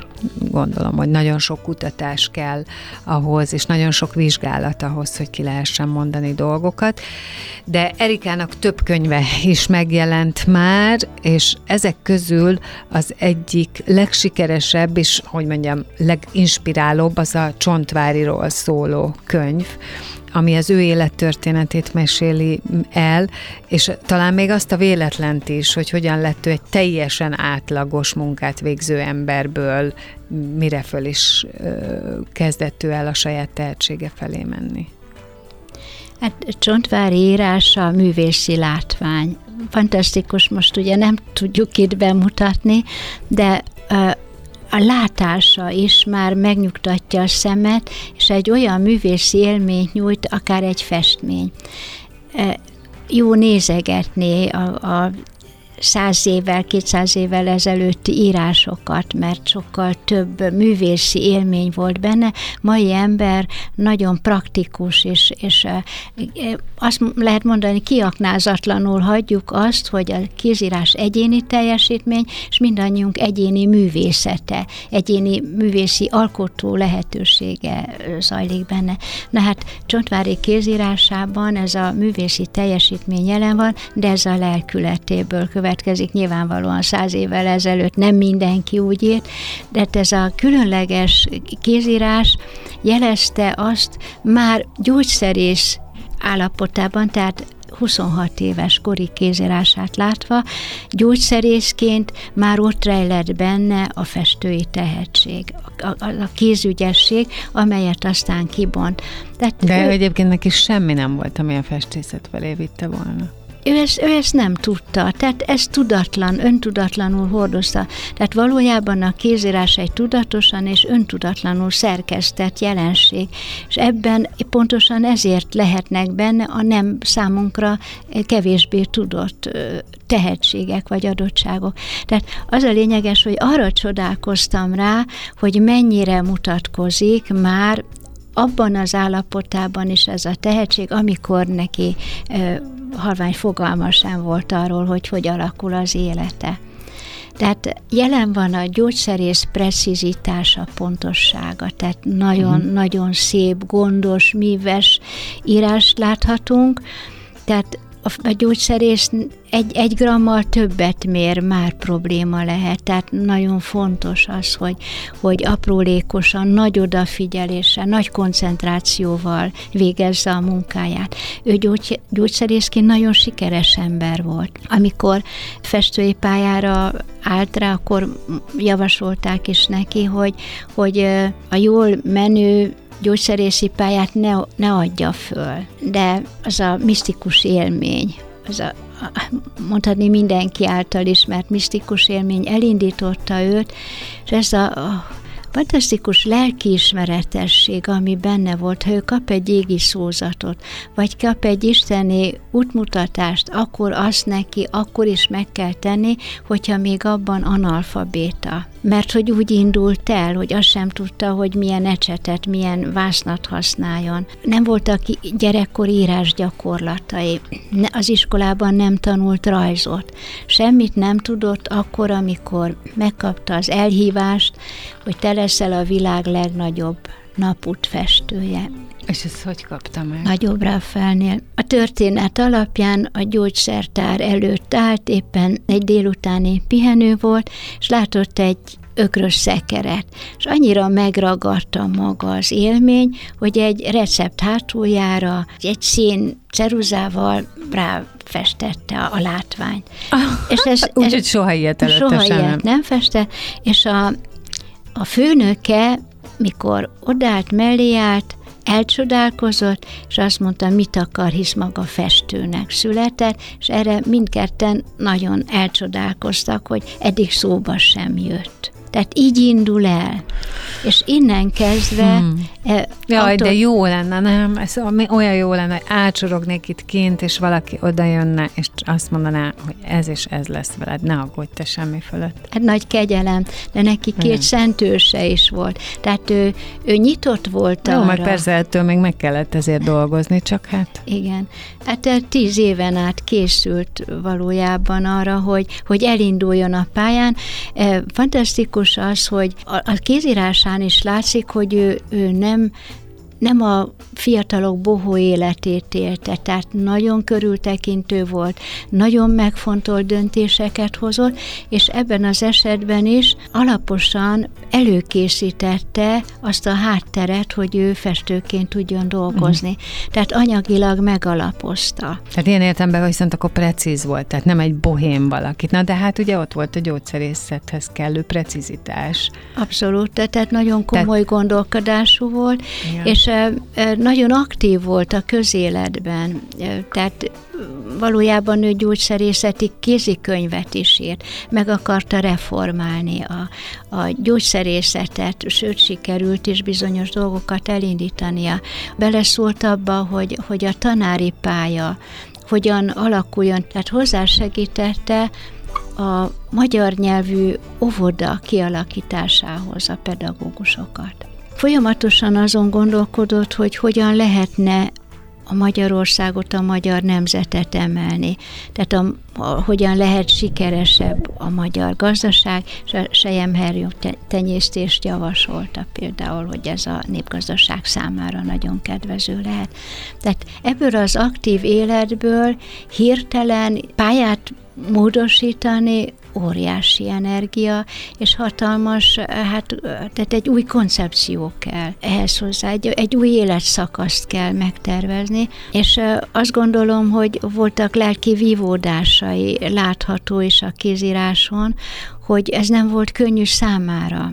gondolom, hogy nagyon sok kutatás kell ahhoz, és nagyon sok vizsgálat ahhoz, hogy ki lehessen mondani dolgokat. De Erikának több könyve is megjelent már, és ezek közül az egyik legsikeresebb, és hogy mondjam, leginspirálóbb az a Csontváriról szóló könyv, ami az ő élettörténetét meséli el, és talán még azt a véletlent is, hogy hogyan lett ő egy teljesen átlagos munkát végző emberből, mire föl is kezdett ő el a saját tehetsége felé menni. Hát Csontvári írása művészi látvány. Fantasztikus, most ugye nem tudjuk itt bemutatni, de a látása is már megnyugtatja a szemet, és egy olyan művészi élményt nyújt, akár egy festmény. Jó nézegetni a, a száz évvel, kétszáz évvel ezelőtti írásokat, mert sokkal több művészi élmény volt benne. Mai ember nagyon praktikus, és, és azt lehet mondani, kiaknázatlanul hagyjuk azt, hogy a kézírás egyéni teljesítmény, és mindannyiunk egyéni művészete, egyéni művészi alkotó lehetősége zajlik benne. Na hát Csontvári kézírásában ez a művészi teljesítmény jelen van, de ez a lelkületéből következik következik, nyilvánvalóan száz évvel ezelőtt nem mindenki úgy írt, de hát ez a különleges kézírás jelezte azt már gyógyszerész állapotában, tehát 26 éves kori kézírását látva, gyógyszerészként már ott rejlett benne a festői tehetség, a, a, a kézügyesség, amelyet aztán kibont. Tehát De ő, egyébként neki semmi nem volt, ami a festészet felé vitte volna ő ezt, ő ezt nem tudta, tehát ez tudatlan, öntudatlanul hordozta. Tehát valójában a kézírás egy tudatosan és öntudatlanul szerkesztett jelenség, és ebben pontosan ezért lehetnek benne a nem számunkra kevésbé tudott tehetségek vagy adottságok. Tehát az a lényeges, hogy arra csodálkoztam rá, hogy mennyire mutatkozik már abban az állapotában is ez a tehetség, amikor neki ö, halvány fogalma sem volt arról, hogy hogy alakul az élete. Tehát jelen van a gyógyszerész precizitása, pontossága, tehát nagyon-nagyon mm. szép, gondos, míves írást láthatunk, tehát a gyógyszerész egy, egy grammal többet mér, már probléma lehet. Tehát nagyon fontos az, hogy, hogy aprólékosan, nagy odafigyeléssel, nagy koncentrációval végezze a munkáját. Ő gyógy, gyógyszerészként nagyon sikeres ember volt. Amikor festői pályára állt rá, akkor javasolták is neki, hogy, hogy a jól menő gyógyszerészi pályát ne, ne adja föl, de az a misztikus élmény, az a, mondhatni mindenki által ismert misztikus élmény elindította őt, és ez a, a fantasztikus lelkiismeretesség, ami benne volt, ha ő kap egy égi szózatot, vagy kap egy isteni útmutatást, akkor azt neki akkor is meg kell tenni, hogyha még abban analfabéta mert hogy úgy indult el, hogy azt sem tudta, hogy milyen ecsetet, milyen vásznat használjon. Nem voltak gyerekkor írás gyakorlatai, az iskolában nem tanult rajzot. Semmit nem tudott akkor, amikor megkapta az elhívást, hogy te leszel a világ legnagyobb napút festője. És ezt hogy kapta meg? Nagyobb Ráfelnél. A történet alapján a gyógyszertár előtt állt, éppen egy délutáni pihenő volt, és látott egy ökrös szekeret, és annyira megragadta maga az élmény, hogy egy recept hátuljára egy szín ceruzával ráfestette a látványt. Ah, és ez, Úgyhogy soha ilyet előtte Soha sem ilyet nem festett, és a, a főnöke, mikor odállt, mellé állt, elcsodálkozott, és azt mondta, mit akar, hisz maga festőnek született, és erre mindketten nagyon elcsodálkoztak, hogy eddig szóba sem jött. Tehát így indul el. És innen kezdve... Hmm. E, Jaj, attól... de jó lenne, nem? Ez olyan jó lenne, hogy átsorognék itt kint, és valaki oda jönne, és azt mondaná, hogy ez és ez lesz veled, ne aggódj te semmi fölött. Hát nagy kegyelem, de neki két hmm. szentőse is volt. Tehát ő, ő nyitott volt jó, arra. meg persze ettől még meg kellett ezért dolgozni, csak hát... Igen. Hát tíz éven át készült valójában arra, hogy, hogy elinduljon a pályán. E, fantasztikus az, hogy a, a kézírásán is látszik, hogy ő, ő nem nem a fiatalok bohó életét élte, tehát nagyon körültekintő volt, nagyon megfontolt döntéseket hozott, és ebben az esetben is alaposan előkészítette azt a hátteret, hogy ő festőként tudjon dolgozni. Uh-huh. Tehát anyagilag megalapozta. Tehát ilyen értemben viszont akkor precíz volt, tehát nem egy bohém valakit. Na de hát ugye ott volt a gyógyszerészethez kellő precizitás. Abszolút, tehát nagyon komoly tehát... gondolkodású volt, Igen. és nagyon aktív volt a közéletben, tehát valójában ő gyógyszerészeti kézikönyvet is írt, meg akarta reformálni a, a gyógyszerészetet, sőt sikerült is bizonyos dolgokat elindítania. Beleszólt abba, hogy, hogy a tanári pálya hogyan alakuljon, tehát hozzásegítette a magyar nyelvű óvoda kialakításához a pedagógusokat. Folyamatosan azon gondolkodott, hogy hogyan lehetne a Magyarországot, a magyar nemzetet emelni. Tehát a, a, hogyan lehet sikeresebb a magyar gazdaság, és a sejemherjó tenyésztést javasolta például, hogy ez a népgazdaság számára nagyon kedvező lehet. Tehát ebből az aktív életből hirtelen pályát módosítani óriási energia, és hatalmas, hát tehát egy új koncepció kell ehhez hozzá, egy, egy új életszakaszt kell megtervezni, és azt gondolom, hogy voltak lelki vívódásai látható is a kézíráson, hogy ez nem volt könnyű számára.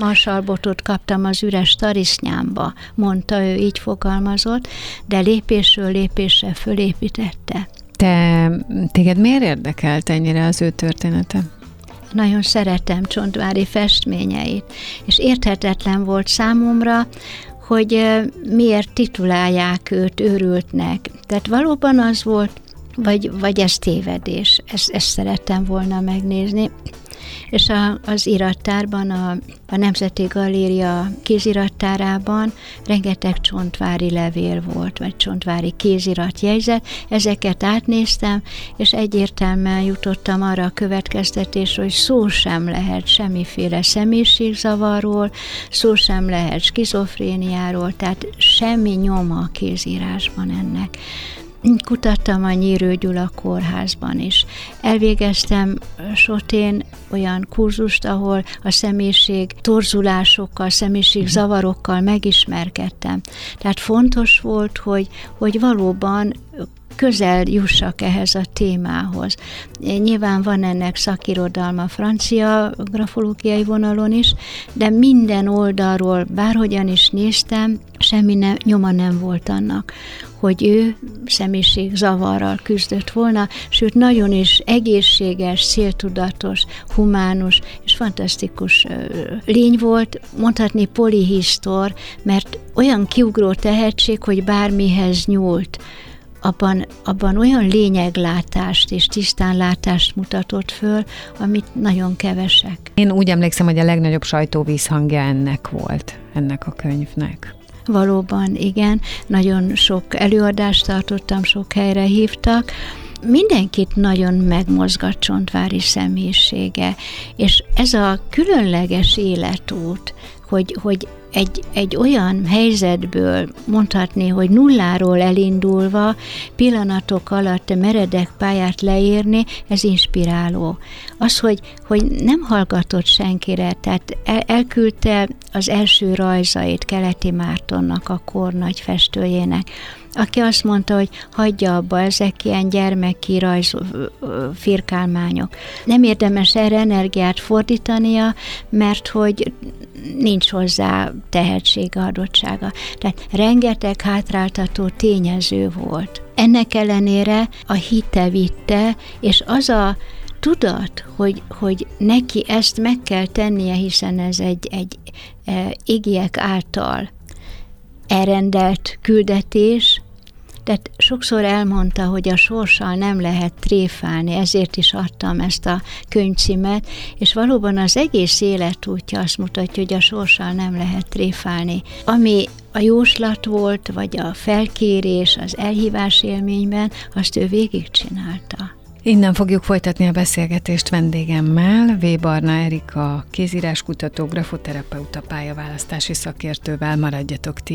Marsalbotot kaptam az üres tarisznyámba, mondta ő, így fogalmazott, de lépésről lépésre fölépítette. Te, téged miért érdekelt ennyire az ő története? Nagyon szeretem Csontvári festményeit, és érthetetlen volt számomra, hogy miért titulálják őt őrültnek. Tehát valóban az volt, vagy, vagy ez tévedés, ezt, ezt szerettem volna megnézni. És a, az irattárban, a, a Nemzeti Galéria kézirattárában rengeteg csontvári levél volt, vagy csontvári kéziratjegyzet, ezeket átnéztem, és egyértelműen jutottam arra a következtetésre, hogy szó sem lehet semmiféle személyiségzavarról, szó sem lehet skizofréniáról, tehát semmi nyoma a kézírásban ennek kutattam a Nyírő Gyula kórházban is. Elvégeztem sotén olyan kurzust, ahol a személyiség torzulásokkal, személyiség zavarokkal megismerkedtem. Tehát fontos volt, hogy, hogy valóban közel jussak ehhez a témához. Nyilván van ennek szakirodalma francia grafológiai vonalon is, de minden oldalról, bárhogyan is néztem, semmi ne, nyoma nem volt annak, hogy ő személyiség zavarral küzdött volna, sőt nagyon is egészséges, céltudatos, humánus és fantasztikus lény volt, mondhatni polihisztor, mert olyan kiugró tehetség, hogy bármihez nyúlt abban, abban olyan lényeglátást és tisztánlátást mutatott föl, amit nagyon kevesek. Én úgy emlékszem, hogy a legnagyobb sajtóvízhangja ennek volt, ennek a könyvnek. Valóban, igen, nagyon sok előadást tartottam, sok helyre hívtak, mindenkit nagyon megmozgat Csontvári személyisége, és ez a különleges életút, hogy, hogy egy, egy olyan helyzetből mondhatni, hogy nulláról elindulva pillanatok alatt meredek pályát leírni, ez inspiráló. Az, hogy, hogy nem hallgatott senkire, tehát el, elküldte az első rajzait Keleti Mártonnak, a kor nagy festőjének, aki azt mondta, hogy hagyja abba, ezek ilyen gyermeki rajz firkálmányok. Nem érdemes erre energiát fordítania, mert hogy nincs hozzá tehetsége, adottsága. Tehát rengeteg hátráltató tényező volt. Ennek ellenére a hite vitte, és az a tudat, hogy, hogy neki ezt meg kell tennie, hiszen ez egy, egy e, égiek által elrendelt küldetés, tehát sokszor elmondta, hogy a sorssal nem lehet tréfálni, ezért is adtam ezt a könyvcímet, és valóban az egész életútja azt mutatja, hogy a sorssal nem lehet tréfálni. Ami a jóslat volt, vagy a felkérés az elhívás élményben, azt ő végigcsinálta. Innen fogjuk folytatni a beszélgetést vendégemmel, V. Barna Erika, kézíráskutató, grafoterapeuta pályaválasztási szakértővel. Maradjatok ti!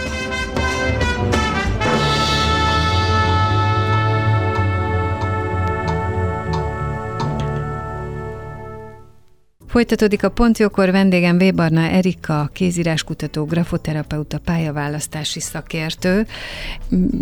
Folytatódik a Pontjókor vendégem Vébarna Erika, kézíráskutató, grafoterapeuta, pályaválasztási szakértő.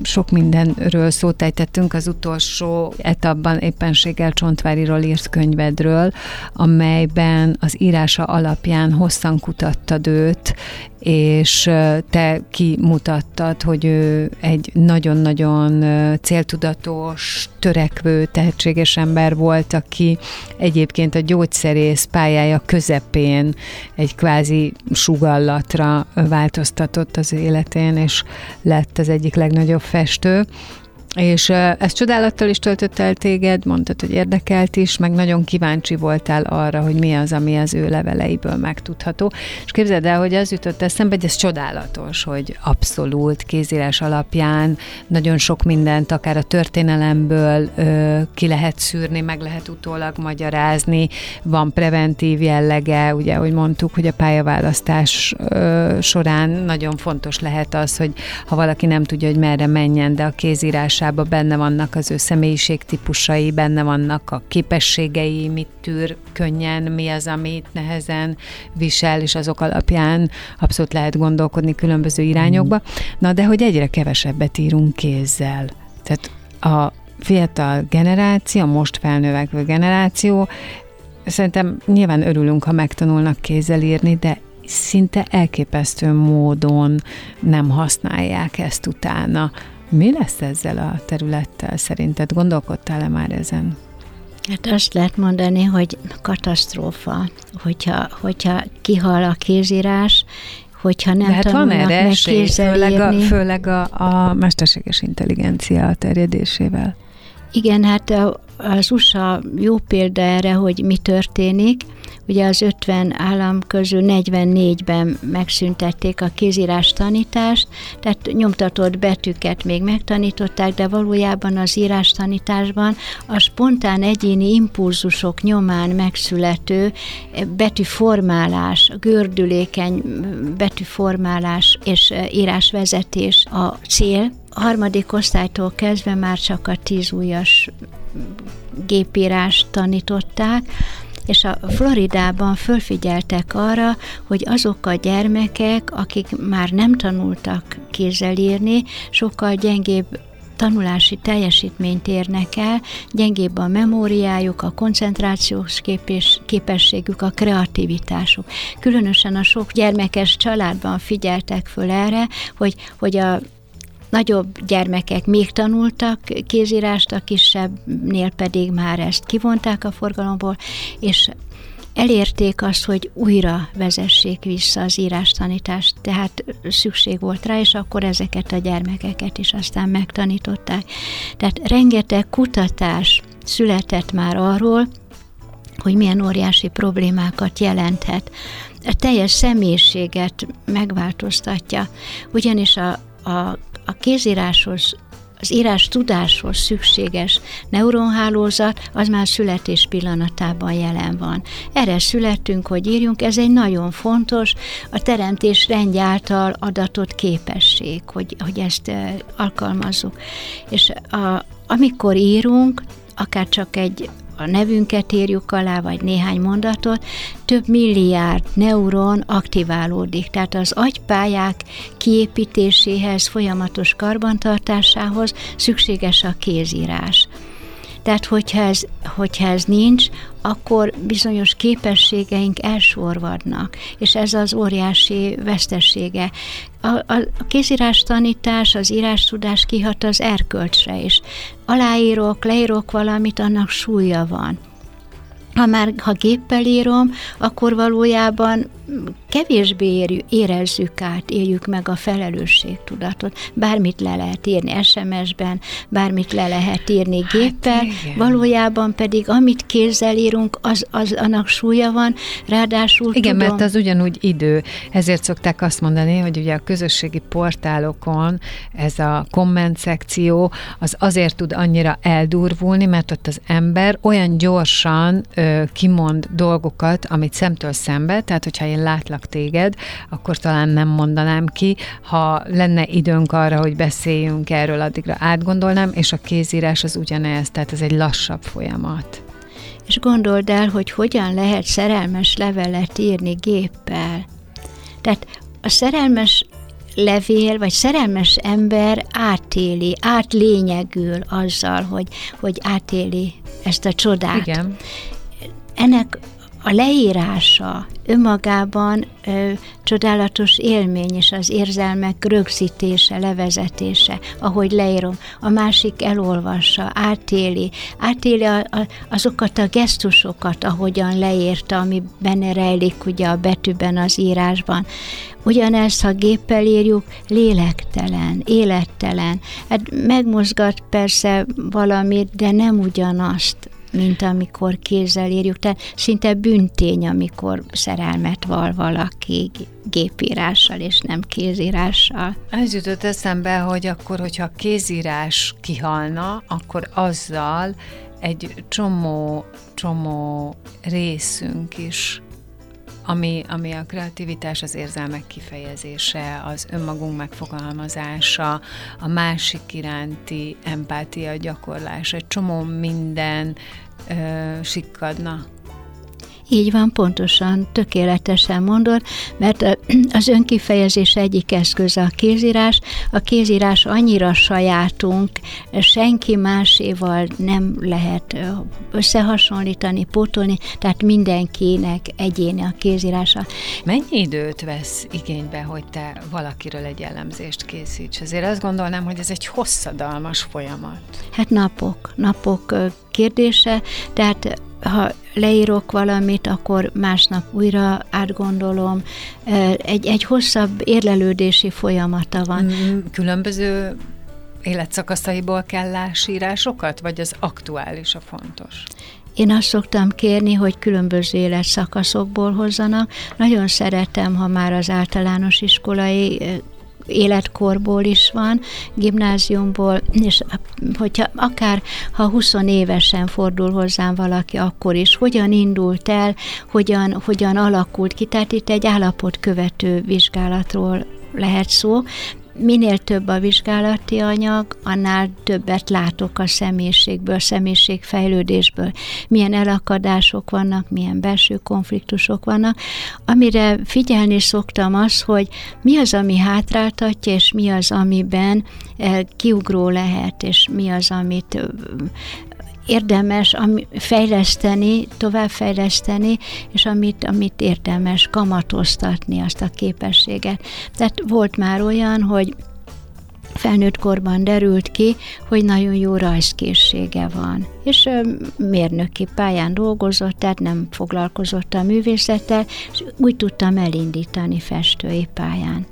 Sok mindenről szót ejtettünk az utolsó etapban éppenséggel Csontváriról írt könyvedről, amelyben az írása alapján hosszan kutattad őt, és te kimutattad, hogy ő egy nagyon-nagyon céltudatos, törekvő, tehetséges ember volt, aki egyébként a gyógyszerész pályája közepén egy kvázi sugallatra változtatott az életén, és lett az egyik legnagyobb festő. És ez csodálattal is töltött el téged, mondtad, hogy érdekelt is, meg nagyon kíváncsi voltál arra, hogy mi az, ami az ő leveleiből megtudható. És képzeld el, hogy az jutott eszembe, hogy ez csodálatos, hogy abszolút kézírás alapján nagyon sok mindent, akár a történelemből ö, ki lehet szűrni, meg lehet utólag magyarázni, van preventív jellege, ugye, hogy mondtuk, hogy a pályaválasztás ö, során nagyon fontos lehet az, hogy ha valaki nem tudja, hogy merre menjen, de a kézírás tudásába benne vannak az ő személyiségtípusai, benne vannak a képességei, mit tűr könnyen, mi az, amit nehezen visel, és azok alapján abszolút lehet gondolkodni különböző irányokba. Na, de hogy egyre kevesebbet írunk kézzel. Tehát a fiatal generáció, a most felnövekvő generáció, szerintem nyilván örülünk, ha megtanulnak kézzel írni, de szinte elképesztő módon nem használják ezt utána. Mi lesz ezzel a területtel szerinted? Gondolkodtál-e már ezen? Hát azt lehet mondani, hogy katasztrófa, hogyha, hogyha kihal a kézírás, hogyha nem De hát van erre esély, főleg, a, főleg a, a mesterséges intelligencia terjedésével. Igen, hát az USA jó példa erre, hogy mi történik. Ugye az 50 állam közül 44-ben megszüntették a kézírás tanítást, tehát nyomtatott betűket még megtanították, de valójában az írás tanításban a spontán egyéni impulzusok nyomán megszülető betűformálás, gördülékeny betűformálás és írásvezetés a cél, a harmadik osztálytól kezdve már csak a tíz ujjas gépírást tanították, és a Floridában fölfigyeltek arra, hogy azok a gyermekek, akik már nem tanultak kézzel írni, sokkal gyengébb tanulási teljesítményt érnek el, gyengébb a memóriájuk, a koncentrációs képes, képességük, a kreativitásuk. Különösen a sok gyermekes családban figyeltek föl erre, hogy, hogy a Nagyobb gyermekek még tanultak kézírást, a kisebbnél pedig már ezt kivonták a forgalomból, és elérték azt, hogy újra vezessék vissza az írástanítást, tehát szükség volt rá, és akkor ezeket a gyermekeket is aztán megtanították. Tehát rengeteg kutatás született már arról, hogy milyen óriási problémákat jelenthet. A teljes személyiséget megváltoztatja, ugyanis a, a a kézíráshoz az írás tudáshoz szükséges neuronhálózat, az már születés pillanatában jelen van. Erre születtünk, hogy írjunk, ez egy nagyon fontos, a teremtés rendje által adatott képesség, hogy, hogy ezt alkalmazzuk. És a, amikor írunk, akár csak egy a nevünket írjuk alá, vagy néhány mondatot, több milliárd neuron aktiválódik. Tehát az agypályák kiépítéséhez, folyamatos karbantartásához szükséges a kézírás. Tehát, hogyha ez, hogyha ez nincs, akkor bizonyos képességeink elsorvadnak, és ez az óriási vesztessége. A, a, a kézírás tanítás, az írás tudás kihat az erkölcsre is. Aláírok, leírok valamit, annak súlya van ha már ha géppel írom, akkor valójában kevésbé érjük, érezzük át, éljük meg a felelősségtudatot. Bármit le lehet írni SMS-ben, bármit le lehet írni hát géppel, hát valójában pedig amit kézzel írunk, az, az annak súlya van, ráadásul Igen, tudom, mert az ugyanúgy idő. Ezért szokták azt mondani, hogy ugye a közösségi portálokon ez a komment szekció az azért tud annyira eldurvulni, mert ott az ember olyan gyorsan ö, kimond dolgokat, amit szemtől szembe, tehát hogyha én látlak téged, akkor talán nem mondanám ki. Ha lenne időnk arra, hogy beszéljünk erről, addigra átgondolnám, és a kézírás az ugyanez, tehát ez egy lassabb folyamat. És gondold el, hogy hogyan lehet szerelmes levelet írni géppel. Tehát a szerelmes levél, vagy szerelmes ember átéli, átlényegül azzal, hogy, hogy átéli ezt a csodát. Igen. Ennek a leírása önmagában ö, csodálatos élmény, és az érzelmek rögzítése, levezetése, ahogy leírom. A másik elolvassa, átéli, átéli a, a, azokat a gesztusokat, ahogyan leírta, ami benne rejlik ugye a betűben, az írásban. Ugyanezt, ha géppel írjuk, lélektelen, élettelen. Hát megmozgat persze valamit, de nem ugyanazt mint amikor kézzel írjuk. Tehát szinte büntény, amikor szerelmet val valaki gépírással és nem kézírással. Ez jutott eszembe, hogy akkor, hogyha kézírás kihalna, akkor azzal egy csomó, csomó részünk is ami, ami a kreativitás, az érzelmek kifejezése, az önmagunk megfogalmazása, a másik iránti empátia gyakorlása, egy csomó minden ö, sikkadna. Így van, pontosan, tökéletesen mondod, mert az önkifejezés egyik eszköze a kézírás. A kézírás annyira sajátunk, senki máséval nem lehet összehasonlítani, pótolni, tehát mindenkinek egyéni a kézírása. Mennyi időt vesz igénybe, hogy te valakiről egy elemzést készíts? Azért azt gondolnám, hogy ez egy hosszadalmas folyamat. Hát napok, napok kérdése, tehát ha leírok valamit, akkor másnap újra átgondolom. Egy, egy hosszabb érlelődési folyamata van. Mm, különböző életszakaszaiból kell lásírásokat, vagy az aktuális a fontos? Én azt szoktam kérni, hogy különböző életszakaszokból hozzanak. Nagyon szeretem, ha már az általános iskolai életkorból is van, gimnáziumból, és hogyha akár ha 20 évesen fordul hozzám valaki, akkor is, hogyan indult el, hogyan, hogyan alakult ki, tehát itt egy állapot követő vizsgálatról lehet szó, minél több a vizsgálati anyag, annál többet látok a személyiségből, személyiségfejlődésből. Milyen elakadások vannak, milyen belső konfliktusok vannak. Amire figyelni szoktam az, hogy mi az, ami hátráltatja, és mi az, amiben eh, kiugró lehet, és mi az, amit érdemes fejleszteni, továbbfejleszteni, és amit, amit érdemes kamatoztatni, azt a képességet. Tehát volt már olyan, hogy felnőtt korban derült ki, hogy nagyon jó rajzkészsége van. És mérnöki pályán dolgozott, tehát nem foglalkozott a művészettel, és úgy tudtam elindítani festői pályán.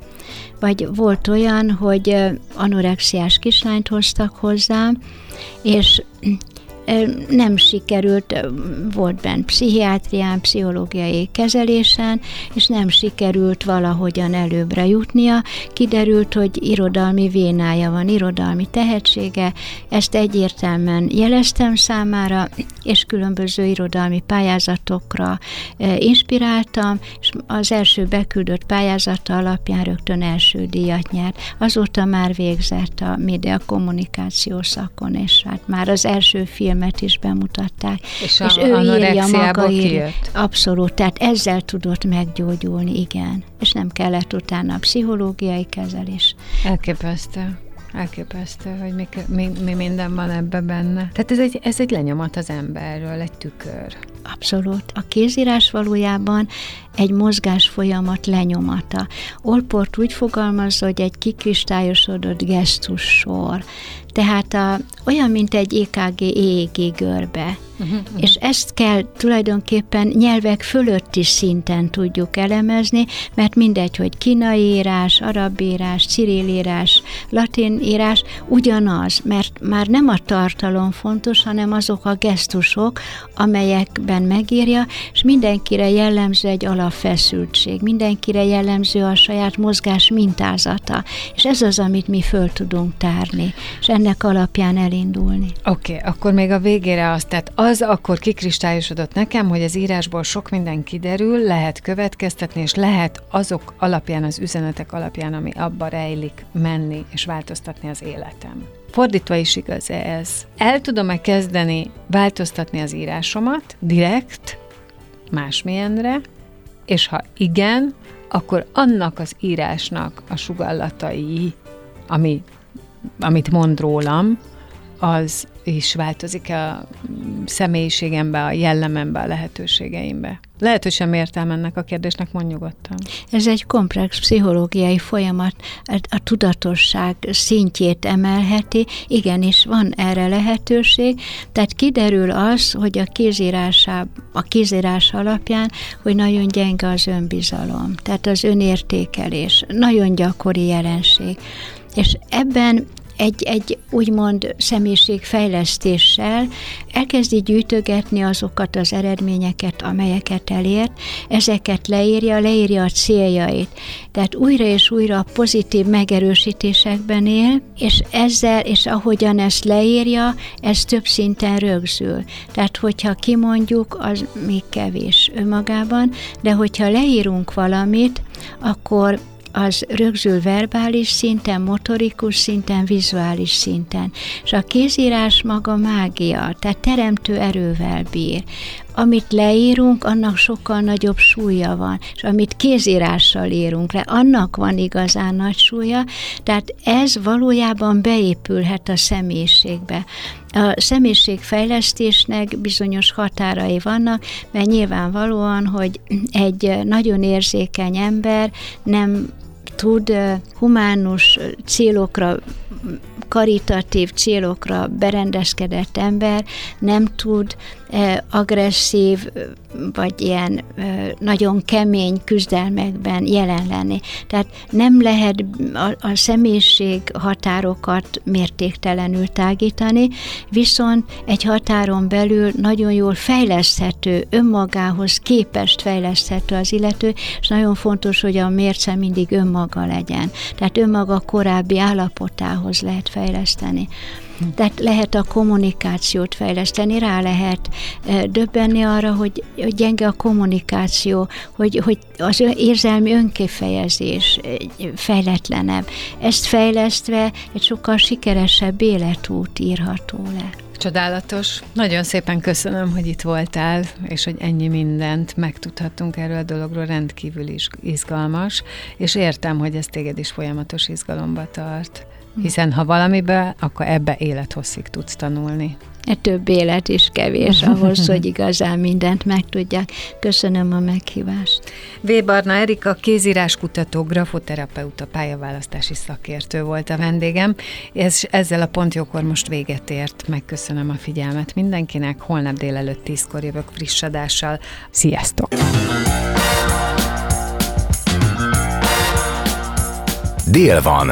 Vagy volt olyan, hogy anorexiás kislányt hoztak hozzám, és nem sikerült, volt bent pszichiátrián, pszichológiai kezelésen, és nem sikerült valahogyan előbbre jutnia. Kiderült, hogy irodalmi vénája van, irodalmi tehetsége, ezt egyértelműen jeleztem számára, és különböző irodalmi pályázatokra inspiráltam, és az első beküldött pályázata alapján rögtön első díjat nyert. Azóta már végzett a média kommunikáció szakon, és hát már az első film filmet is bemutatták. És, és a, ő írja maga kijött? Abszolút, tehát ezzel tudott meggyógyulni, igen. És nem kellett utána pszichológiai kezelés. Elképesztő. Elképesztő, hogy mi, mi, mi minden van ebbe benne. Tehát ez egy, ez egy lenyomat az emberről, egy tükör. Abszolút. A kézírás valójában egy mozgás folyamat lenyomata. Olport úgy fogalmazza, hogy egy kikristályosodott gesztussor. Tehát a, olyan, mint egy EKG, EEG görbe. Uh-huh, uh-huh. És ezt kell tulajdonképpen nyelvek fölötti szinten tudjuk elemezni, mert mindegy, hogy kínai írás, arab írás, ciril írás, latin írás, ugyanaz, mert már nem a tartalom fontos, hanem azok a gesztusok, amelyekben megírja, és mindenkire jellemző egy alapfeszültség, mindenkire jellemző a saját mozgás mintázata, és ez az, amit mi föl tudunk tárni, és ennek alapján elindulni. Oké, okay, akkor még a végére azt, tehát az akkor kikristályosodott nekem, hogy az írásból sok minden kiderül, lehet következtetni, és lehet azok alapján, az üzenetek alapján, ami abba rejlik, menni és változtatni az életem. Fordítva is igaz ez. El tudom-e kezdeni változtatni az írásomat direkt, másmilyenre, és ha igen, akkor annak az írásnak a sugallatai, ami, amit mond rólam, az is változik a személyiségembe, a jellemembe, a lehetőségeimbe. Lehet, hogy sem értem ennek a kérdésnek, mond nyugodtan. Ez egy komplex pszichológiai folyamat, a tudatosság szintjét emelheti, igenis van erre lehetőség, tehát kiderül az, hogy a kézírásá, a kézírás alapján, hogy nagyon gyenge az önbizalom, tehát az önértékelés, nagyon gyakori jelenség. És ebben egy, egy úgymond személyiségfejlesztéssel elkezdi gyűjtögetni azokat az eredményeket, amelyeket elért, ezeket leírja, leírja a céljait. Tehát újra és újra pozitív megerősítésekben él, és ezzel, és ahogyan ezt leírja, ez több szinten rögzül. Tehát, hogyha kimondjuk, az még kevés önmagában, de hogyha leírunk valamit, akkor az rögzül verbális szinten, motorikus szinten, vizuális szinten. És a kézírás maga mágia, tehát teremtő erővel bír amit leírunk, annak sokkal nagyobb súlya van, és amit kézírással írunk le, annak van igazán nagy súlya, tehát ez valójában beépülhet a személyiségbe. A személyiségfejlesztésnek bizonyos határai vannak, mert nyilvánvalóan, hogy egy nagyon érzékeny ember nem tud humánus célokra karitatív célokra berendezkedett ember nem tud agresszív, vagy ilyen nagyon kemény küzdelmekben jelen lenni. Tehát nem lehet a, a személyiség határokat mértéktelenül tágítani, viszont egy határon belül nagyon jól fejleszthető, önmagához képest fejleszthető az illető, és nagyon fontos, hogy a mérce mindig önmaga legyen. Tehát önmaga korábbi állapotához lehet fejleszteni. Tehát lehet a kommunikációt fejleszteni, rá lehet döbbenni arra, hogy, gyenge a kommunikáció, hogy, hogy az érzelmi önkifejezés fejletlenebb. Ezt fejlesztve egy sokkal sikeresebb életút írható le. Csodálatos. Nagyon szépen köszönöm, hogy itt voltál, és hogy ennyi mindent megtudhattunk erről a dologról, rendkívül is izgalmas, és értem, hogy ez téged is folyamatos izgalomba tart. Hiszen ha valamibe, akkor ebbe élethosszig tudsz tanulni. E több élet is kevés ahhoz, hogy igazán mindent megtudjak. Köszönöm a meghívást. V. Barna Erika, kézíráskutató, grafoterapeuta, pályaválasztási szakértő volt a vendégem. Ez, ezzel a pontjókor most véget ért. Megköszönöm a figyelmet mindenkinek. Holnap délelőtt tízkor jövök friss adással. Sziasztok! Dél van.